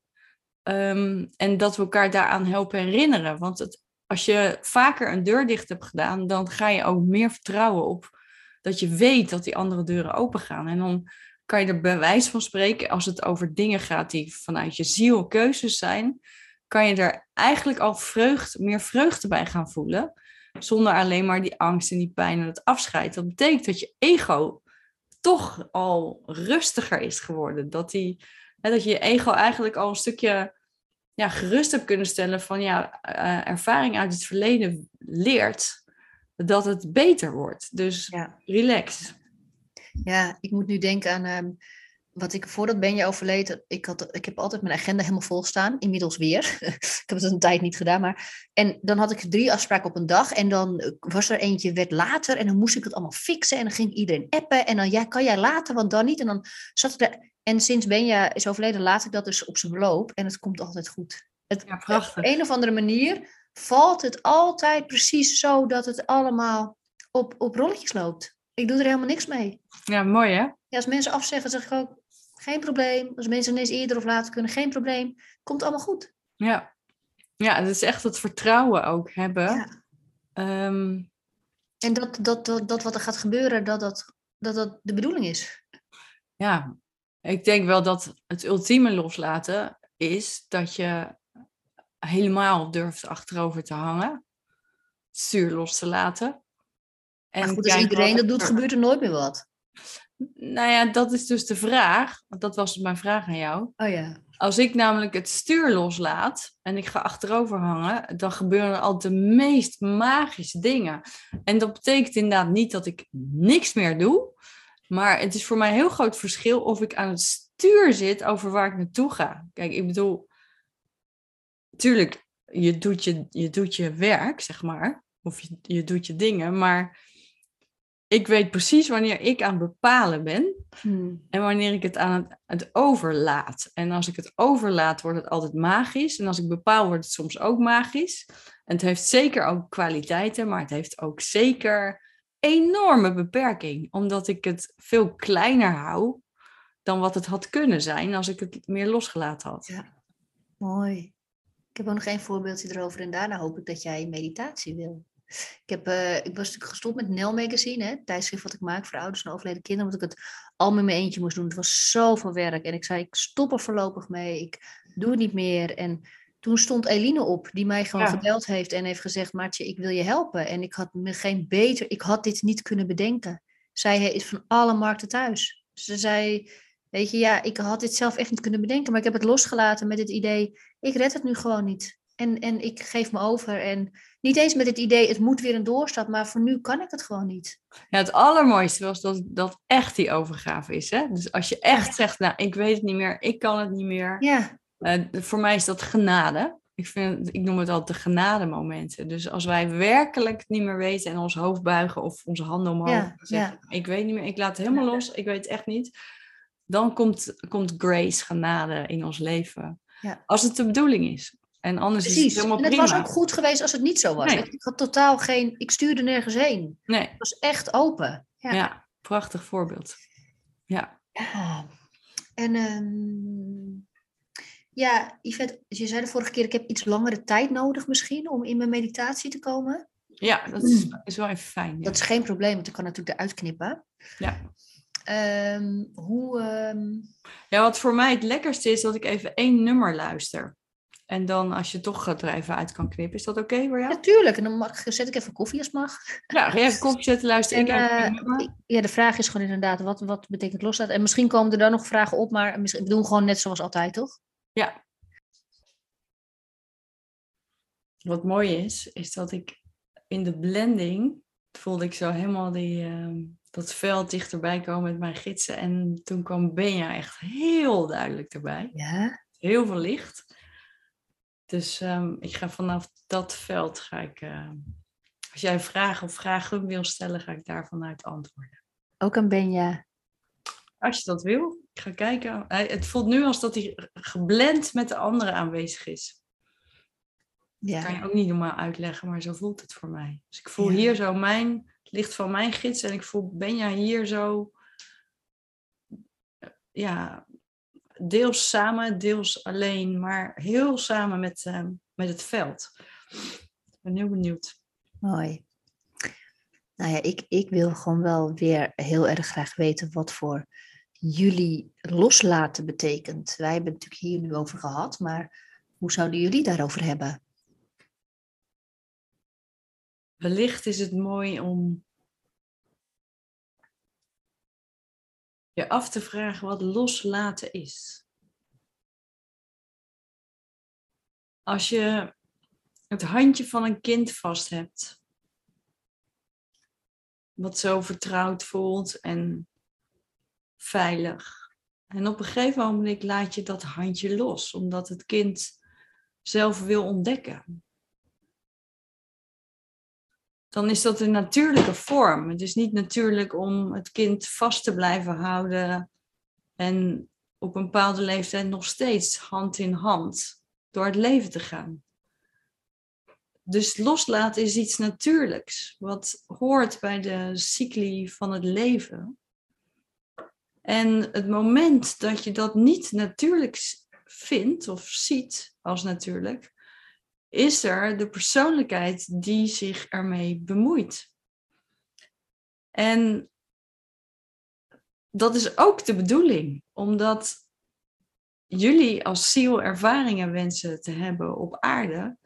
ehm, en dat we elkaar daaraan helpen herinneren. Want het, als je vaker een deur dicht hebt gedaan, dan ga je ook meer vertrouwen op dat je weet dat die andere deuren open gaan. En dan kan je er bij wijze van spreken, als het over dingen gaat die vanuit je ziel keuzes zijn, kan je er eigenlijk al vreugde, meer vreugde bij gaan voelen. Zonder alleen maar die angst en die pijn en het afscheid. Dat betekent dat je ego toch al rustiger is geworden. Dat, die, hè, dat je je ego eigenlijk al een stukje ja, gerust hebt kunnen stellen van ja, eh, ervaring uit het verleden leert dat het beter wordt. Dus Ja. relax. Ja, ik moet nu denken aan ehm, wat ik voordat Benja overleed. Ik, had, ik heb altijd mijn agenda helemaal vol staan. Inmiddels weer. <laughs> ik heb het een tijd niet gedaan. Maar, en dan had ik drie afspraken op een dag. En dan eh, was er eentje, werd later. En dan moest ik het allemaal fixen. En dan ging iedereen appen. En dan, ja, kan jij later, want dan niet. En dan zat ik er. En sinds Benja is overleden, laat ik dat dus op zijn beloop. En het komt altijd goed. Het, Ja, op prachtig. een of andere manier valt het altijd precies zo dat het allemaal op, op rolletjes loopt. Ik doe er helemaal niks mee. Ja, mooi hè? Ja, als mensen afzeggen, zeg ik ook, geen probleem. Als mensen ineens eerder of later kunnen, geen probleem. Komt allemaal goed. Ja. Ja, het is echt het vertrouwen ook hebben. Ja. Ehm, En dat, dat, dat, dat wat er gaat gebeuren, dat dat, dat dat de bedoeling is. ja, ik denk wel dat het ultieme loslaten is dat je helemaal durft achterover te hangen. Stuur los te laten. Maar goed, als kijken iedereen dat doet, gebeurt er nooit meer wat. Nou ja, dat is dus de vraag. Want dat was mijn vraag aan jou. Oh ja. Als ik namelijk het stuur loslaat en ik ga achterover hangen, dan gebeuren er altijd de meest magische dingen. En dat betekent inderdaad niet dat ik niks meer doe, maar het is voor mij een heel groot verschil of ik aan het stuur zit over waar ik naartoe ga. Kijk, ik bedoel, tuurlijk, je doet je, je doet je werk, zeg maar, of je, je doet je dingen, maar ik weet precies wanneer ik aan het bepalen ben Hmm. en wanneer ik het aan het, het overlaat. En als ik het overlaat, wordt het altijd magisch. En als ik bepaal, wordt het soms ook magisch. En het heeft zeker ook kwaliteiten, maar het heeft ook zeker enorme beperking. Omdat ik het veel kleiner hou dan wat het had kunnen zijn als ik het meer losgelaten had. Ja. Mooi. Ik heb ook nog één voorbeeldje erover en daarna hoop ik dat jij meditatie wil. Ik, heb, eh, ik was natuurlijk gestopt met Nel Magazine, hè, het tijdschrift wat ik maak voor ouders en overleden kinderen, omdat ik het al met mijn eentje moest doen. Het was zoveel werk en ik zei, ik stop er voorlopig mee, ik doe het niet meer. En toen stond Eline op, die mij gewoon Ja. gebeld heeft en heeft gezegd, Maartje, ik wil je helpen. En ik had me geen beter, ik had dit niet kunnen bedenken. Zij is van alle markten thuis. Ze zei, weet je, ja, ik had dit zelf echt niet kunnen bedenken, maar ik heb het losgelaten met het idee, ik red het nu gewoon niet. En, en ik geef me over. En niet eens met het idee, het moet weer een doorstap, maar voor nu kan ik het gewoon niet. Ja, het allermooiste was dat dat echt die overgave is. Hè? Dus als je echt zegt, nou, ik weet het niet meer, ik kan het niet meer. Ja, Eh, voor mij is dat genade. Ik, vind, ik noem het altijd de genademomenten. Dus als wij werkelijk het niet meer weten en ons hoofd buigen of onze handen omhoog Ja, zeggen, ik weet niet meer, ik laat het helemaal los, ik weet het echt niet. Dan komt, komt grace, genade in ons leven. Ja. Als het de bedoeling is. En anders is het helemaal En het prima. was ook goed geweest als het niet zo was. Nee. Ik had totaal geen, ik stuurde nergens heen. Nee, Het was echt open. ja. Ja. prachtig voorbeeld. Ja. Ja. En ehm, ja, Yvette, je zei de vorige keer, ik heb iets langere tijd nodig misschien om in mijn meditatie te komen. ja, dat is, is wel even fijn. Ja. Dat is geen probleem, want ik kan natuurlijk eruit knippen. Ja. Ehm, hoe, ehm, Ja, wat voor mij het lekkerste is dat ik even één nummer luister. En dan als je toch er even uit kan knippen, is dat oké voor jou? Natuurlijk, en dan mag, zet ik even koffie als mag. Ja, ga je even koffie zetten, luister En, ik eh, ja, de vraag is gewoon inderdaad, wat, wat betekent loslaten? En misschien komen er dan nog vragen op, maar misschien, we doen gewoon net zoals altijd, toch? Ja. Wat mooi is, is dat ik in de blending voelde ik zo helemaal die, ehm, dat veld dichterbij komen met mijn gidsen. En toen kwam Benja echt heel duidelijk erbij. Ja. Heel veel licht. Dus ehm, ik ga vanaf dat veld, ga ik, ehm, als jij vragen of vragen wil stellen, ga ik daar vanuit antwoorden. Ook aan Benja. Als je dat wil, ik ga kijken. Het voelt nu als dat hij geblend met de andere aanwezig is. Ja. kan je ook niet normaal uitleggen, maar zo voelt het voor mij. Dus ik voel hier zo mijn, het licht van mijn gids en ik voel Benja hier zo, ja, deels samen, deels alleen, maar heel samen met, uh, met het veld. Ik ben heel benieuwd. Mooi. Nou ja, ik, ik wil gewoon wel weer heel erg graag weten wat voor jullie loslaten betekent. Wij hebben het natuurlijk hier nu over gehad, maar hoe zouden jullie daarover hebben? Wellicht is het mooi om je af te vragen wat loslaten is. Als je het handje van een kind vast hebt, wat zo vertrouwd voelt en veilig. En op een gegeven moment laat je dat handje los, omdat het kind zelf wil ontdekken. Dan is dat een natuurlijke vorm. Het is niet natuurlijk om het kind vast te blijven houden en op een bepaalde leeftijd nog steeds hand in hand door het leven te gaan. Dus loslaten is iets natuurlijks, wat hoort bij de cycli van het leven. En het moment dat je dat niet natuurlijk vindt of ziet als natuurlijk, is er de persoonlijkheid die zich ermee bemoeit. En dat is ook de bedoeling, omdat jullie als ziel ervaringen wensen te hebben op aarde,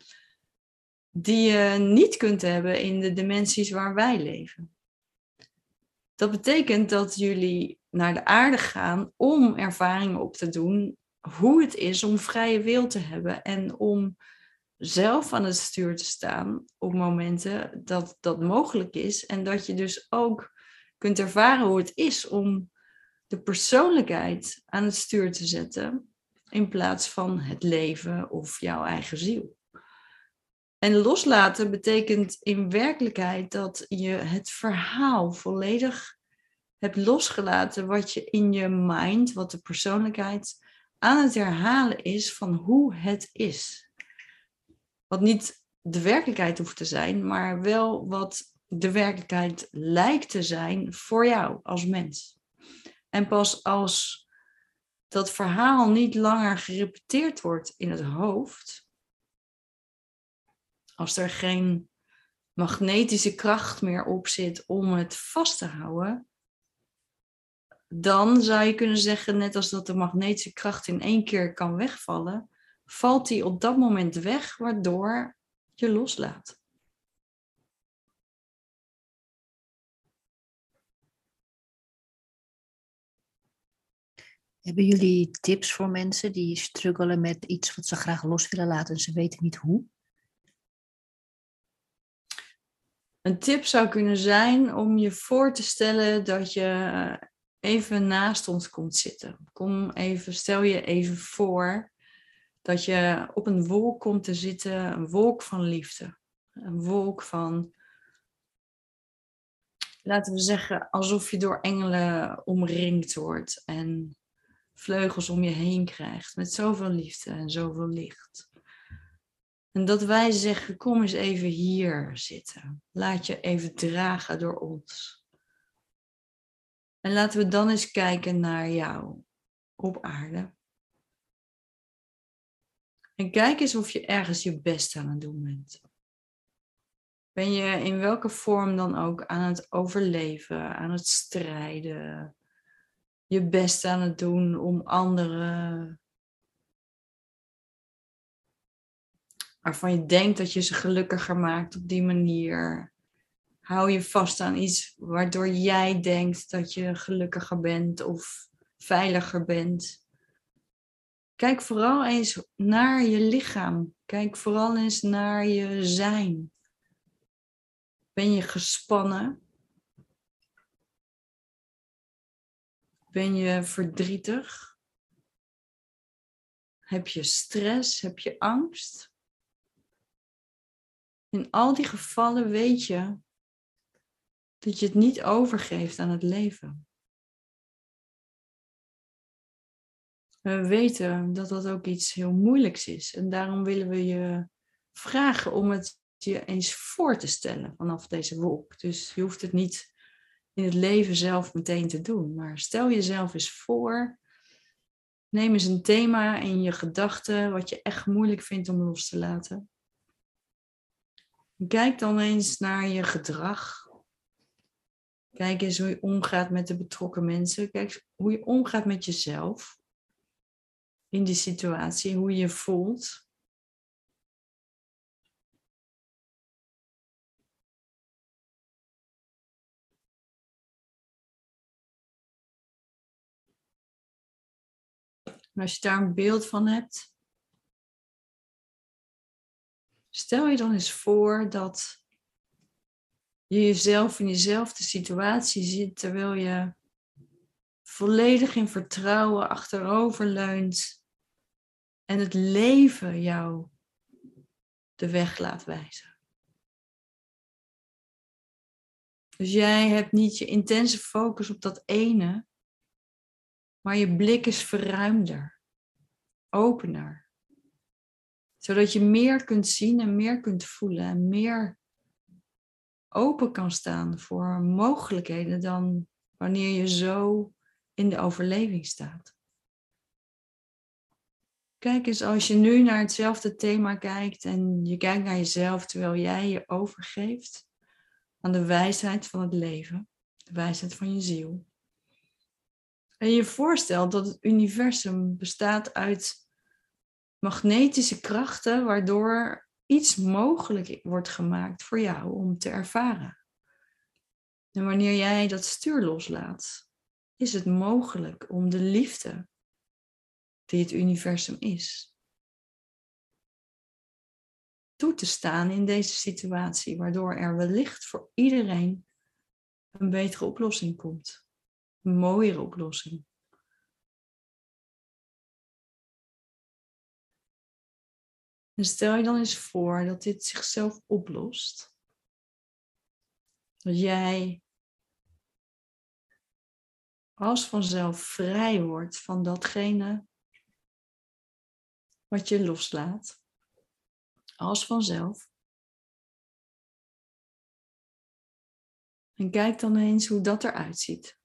die je niet kunt hebben in de dimensies waar wij leven. Dat betekent dat jullie naar de aarde gaan om ervaringen op te doen hoe het is om vrije wil te hebben en om zelf aan het stuur te staan op momenten dat dat mogelijk is en dat je dus ook kunt ervaren hoe het is om de persoonlijkheid aan het stuur te zetten in plaats van het leven of jouw eigen ziel. En loslaten betekent in werkelijkheid dat je het verhaal volledig hebt losgelaten wat je in je mind, wat de persoonlijkheid aan het herhalen is van hoe het is. Wat niet de werkelijkheid hoeft te zijn, maar wel wat de werkelijkheid lijkt te zijn voor jou als mens. En pas als dat verhaal niet langer gerepeteerd wordt in het hoofd, als er geen magnetische kracht meer op zit om het vast te houden, dan zou je kunnen zeggen, net als dat de magnetische kracht in één keer kan wegvallen, valt die op dat moment weg, waardoor je loslaat. Hebben jullie tips voor mensen die struggelen met iets wat ze graag los willen laten en ze weten niet hoe? Een tip zou kunnen zijn om je voor te stellen dat je even naast ons komt zitten. Kom even, stel je even voor dat je op een wolk komt te zitten, een wolk van liefde. Een wolk van, laten we zeggen, alsof je door engelen omringd wordt en vleugels om je heen krijgt met zoveel liefde en zoveel licht. En dat wij zeggen, kom eens even hier zitten. Laat je even dragen door ons. En laten we dan eens kijken naar jou op aarde. En kijk eens of je ergens je best aan het doen bent. Ben je in welke vorm dan ook aan het overleven, aan het strijden, je best aan het doen om anderen waarvan je denkt dat je ze gelukkiger maakt op die manier. Hou je vast aan iets waardoor jij denkt dat je gelukkiger bent of veiliger bent. Kijk vooral eens naar je lichaam. Kijk vooral eens naar je zijn. Ben je gespannen? Ben je verdrietig? Heb je stress? Heb je angst? In al die gevallen weet je dat je het niet overgeeft aan het leven. We weten dat dat ook iets heel moeilijks is. En daarom willen we je vragen om het je eens voor te stellen vanaf deze wolk. Dus je hoeft het niet in het leven zelf meteen te doen. Maar stel jezelf eens voor. Neem eens een thema in je gedachten wat je echt moeilijk vindt om los te laten. Kijk dan eens naar je gedrag. Kijk eens hoe je omgaat met de betrokken mensen. Kijk hoe je omgaat met jezelf in die situatie, hoe je voelt. Als je daar een beeld van hebt, stel je dan eens voor dat je jezelf in diezelfde situatie zit terwijl je volledig in vertrouwen achterover leunt en het leven jou de weg laat wijzen. Dus jij hebt niet je intense focus op dat ene, maar je blik is verruimder, opener. Zodat je meer kunt zien en meer kunt voelen en meer open kan staan voor mogelijkheden dan wanneer je zo in de overleving staat. Kijk eens, als je nu naar hetzelfde thema kijkt en je kijkt naar jezelf terwijl jij je overgeeft aan de wijsheid van het leven, de wijsheid van je ziel. En je voorstelt dat het universum bestaat uit magnetische krachten waardoor iets mogelijk wordt gemaakt voor jou om te ervaren. En wanneer jij dat stuur loslaat, is het mogelijk om de liefde die het universum is, toe te staan in deze situatie, waardoor er wellicht voor iedereen een betere oplossing komt, een mooiere oplossing. En stel je dan eens voor dat dit zichzelf oplost. Dat jij als vanzelf vrij wordt van datgene wat je loslaat. Als vanzelf. En kijk dan eens hoe dat eruit ziet.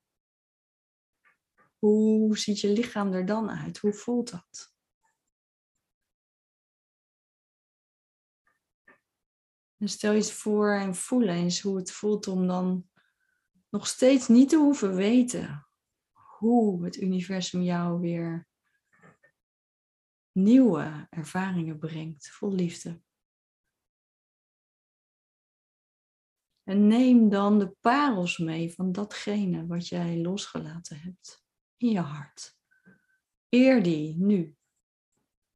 Hoe ziet je lichaam er dan uit? Hoe voelt dat? En stel je eens voor en voel eens hoe het voelt om dan nog steeds niet te hoeven weten hoe het universum jou weer nieuwe ervaringen brengt, vol liefde. En neem dan de parels mee van datgene wat jij losgelaten hebt in je hart. Eer die nu.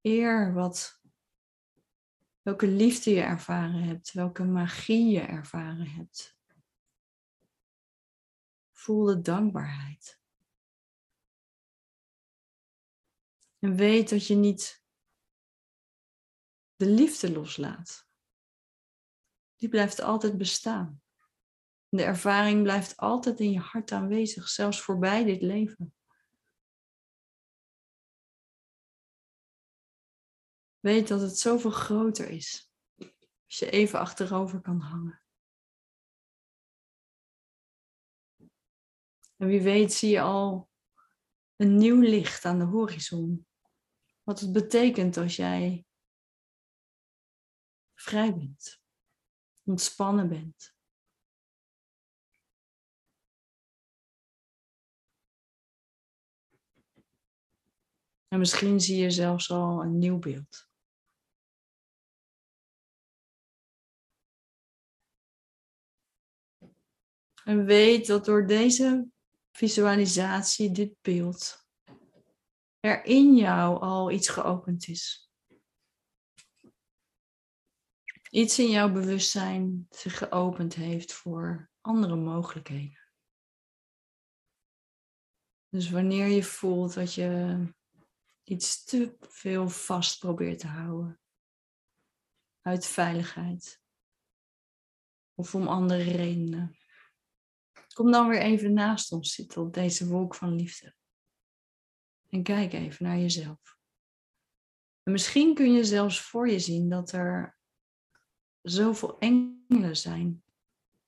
Eer wat welke liefde je ervaren hebt, welke magie je ervaren hebt. Voel de dankbaarheid. En weet dat je niet de liefde loslaat. Die blijft altijd bestaan. De ervaring blijft altijd in je hart aanwezig, zelfs voorbij dit leven. Weet dat het zoveel groter is als je even achterover kan hangen. En wie weet zie je al een nieuw licht aan de horizon. Wat het betekent als jij vrij bent, ontspannen bent. En misschien zie je zelfs al een nieuw beeld. En weet dat door deze visualisatie, dit beeld, er in jou al iets geopend is. Iets in jouw bewustzijn zich geopend heeft voor andere mogelijkheden. Dus wanneer je voelt dat je iets te veel vast probeert te houden, uit veiligheid of om andere redenen, Kom dan weer even naast ons zitten op deze wolk van liefde. En kijk even naar jezelf. En misschien kun je zelfs voor je zien dat er zoveel engelen zijn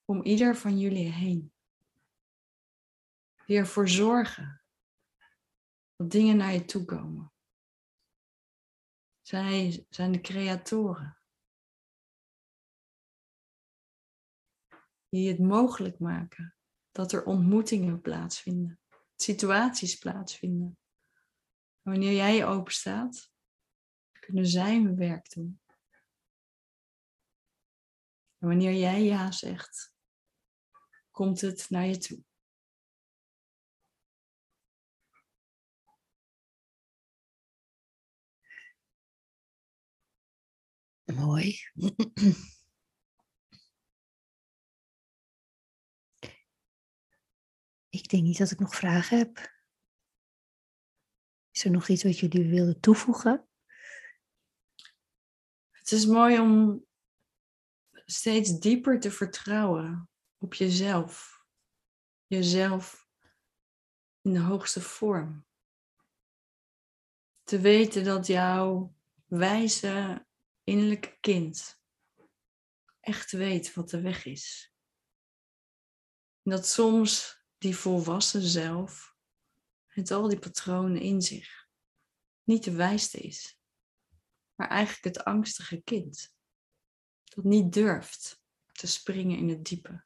om ieder van jullie heen. Die ervoor zorgen dat dingen naar je toe komen. Zij zijn de creatoren. Die het mogelijk maken dat er ontmoetingen plaatsvinden, situaties plaatsvinden. Wanneer jij open staat, kunnen zij hun werk doen. En wanneer jij ja zegt, komt het naar je toe. Mooi. Ik denk niet dat ik nog vragen heb. Is er nog iets wat jullie willen toevoegen? Het is mooi om steeds dieper te vertrouwen op jezelf. Jezelf in de hoogste vorm. Te weten dat jouw wijze innerlijke kind echt weet wat de weg is. Dat soms die volwassen zelf met al die patronen in zich niet de wijste is, maar eigenlijk het angstige kind dat niet durft te springen in het diepe.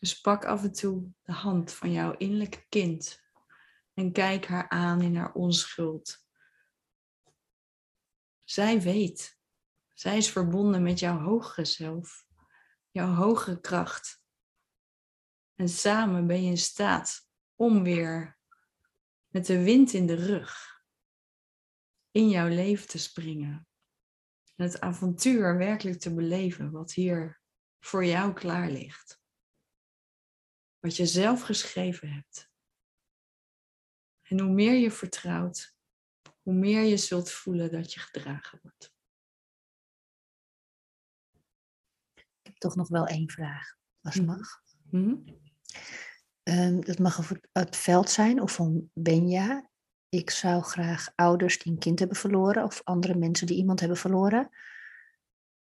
Dus pak af en toe de hand van jouw innerlijke kind en kijk haar aan in haar onschuld. Zij weet. Zij is verbonden met jouw hogere zelf, jouw hogere kracht. En samen ben je in staat om weer met de wind in de rug in jouw leven te springen. En het avontuur werkelijk te beleven wat hier voor jou klaar ligt. Wat je zelf geschreven hebt. En hoe meer je vertrouwt, hoe meer je zult voelen dat je gedragen wordt. Ik heb toch nog wel één vraag, als het Mhm. mag. Mhm. Ehm, dat mag het veld zijn of van Benja. Ik zou graag ouders die een kind hebben verloren of andere mensen die iemand hebben verloren.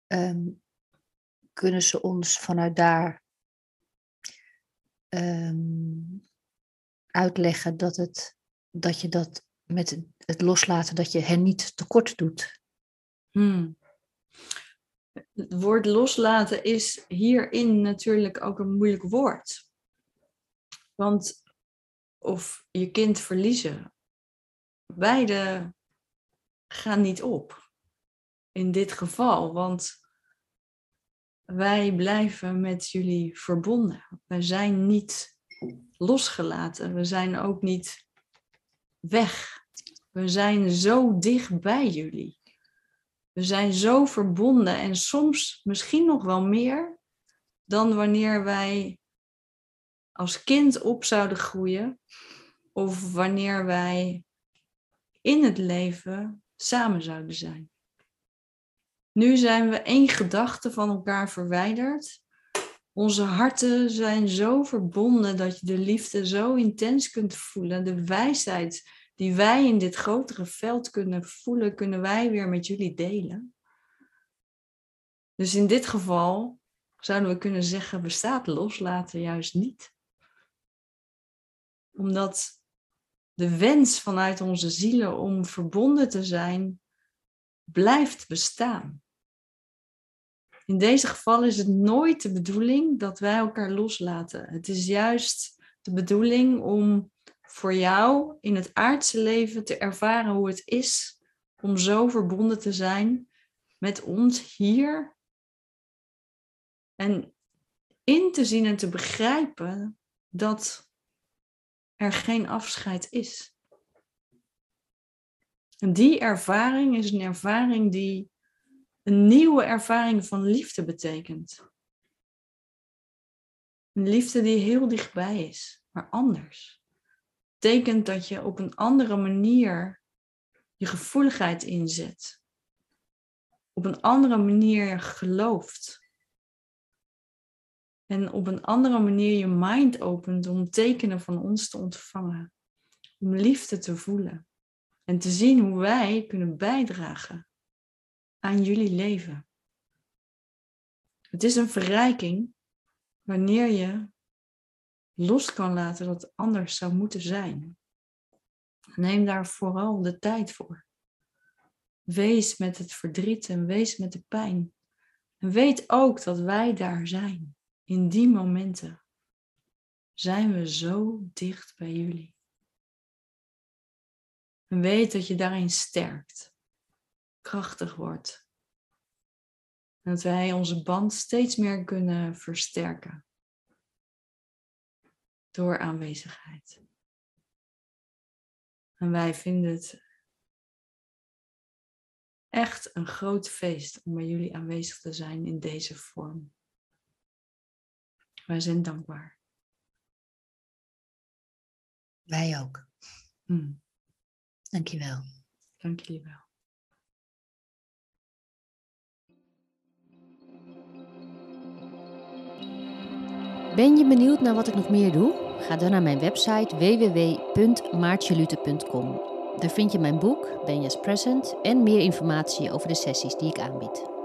ehm, kunnen ze ons vanuit daar ehm, uitleggen dat, het, dat je dat met het- het loslaten, dat je hen niet tekort doet? Hmm. Het woord loslaten is hierin natuurlijk ook een moeilijk woord. Want of je kind verliezen, beide gaan niet op. In dit geval, want wij blijven met jullie verbonden. Wij zijn niet losgelaten. We zijn ook niet weg. We zijn zo dicht bij jullie. We zijn zo verbonden en soms misschien nog wel meer dan wanneer wij als kind op zouden groeien of wanneer wij in het leven samen zouden zijn. Nu zijn we één gedachte van elkaar verwijderd. Onze harten zijn zo verbonden dat je de liefde zo intens kunt voelen. De wijsheid die wij in dit grotere veld kunnen voelen, kunnen wij weer met jullie delen. Dus in dit geval zouden we kunnen zeggen, bestaat loslaten juist niet. Omdat de wens vanuit onze zielen om verbonden te zijn, blijft bestaan. In deze gevallen is het nooit de bedoeling dat wij elkaar loslaten. Het is juist de bedoeling om voor jou in het aardse leven te ervaren hoe het is om zo verbonden te zijn met ons hier. En in te zien en te begrijpen dat er geen afscheid is. En die ervaring is een ervaring die een nieuwe ervaring van liefde betekent. Een liefde die heel dichtbij is, maar anders. Betekent dat je op een andere manier je gevoeligheid inzet. Op een andere manier gelooft. En op een andere manier je mind opent om tekenen van ons te ontvangen. om liefde te voelen en te zien hoe wij kunnen bijdragen aan jullie leven. Het is een verrijking wanneer je los kan laten het anders zou moeten zijn. Neem daar vooral de tijd voor. Wees met het verdriet en wees met de pijn. En weet ook dat wij daar zijn. In die momenten zijn we zo dicht bij jullie. En weet dat je daarin sterkt, krachtig wordt. En dat wij onze band steeds meer kunnen versterken door aanwezigheid. En wij vinden het echt een groot feest om bij jullie aanwezig te zijn in deze vorm. Wij zijn dankbaar. Wij ook. Hmm. Dankjewel. Dank jullie wel. Ben je benieuwd naar wat ik nog meer doe? Ga dan naar mijn website www.maartjelute.com. Daar vind je mijn boek, Benja's Present, en meer informatie over de sessies die ik aanbied.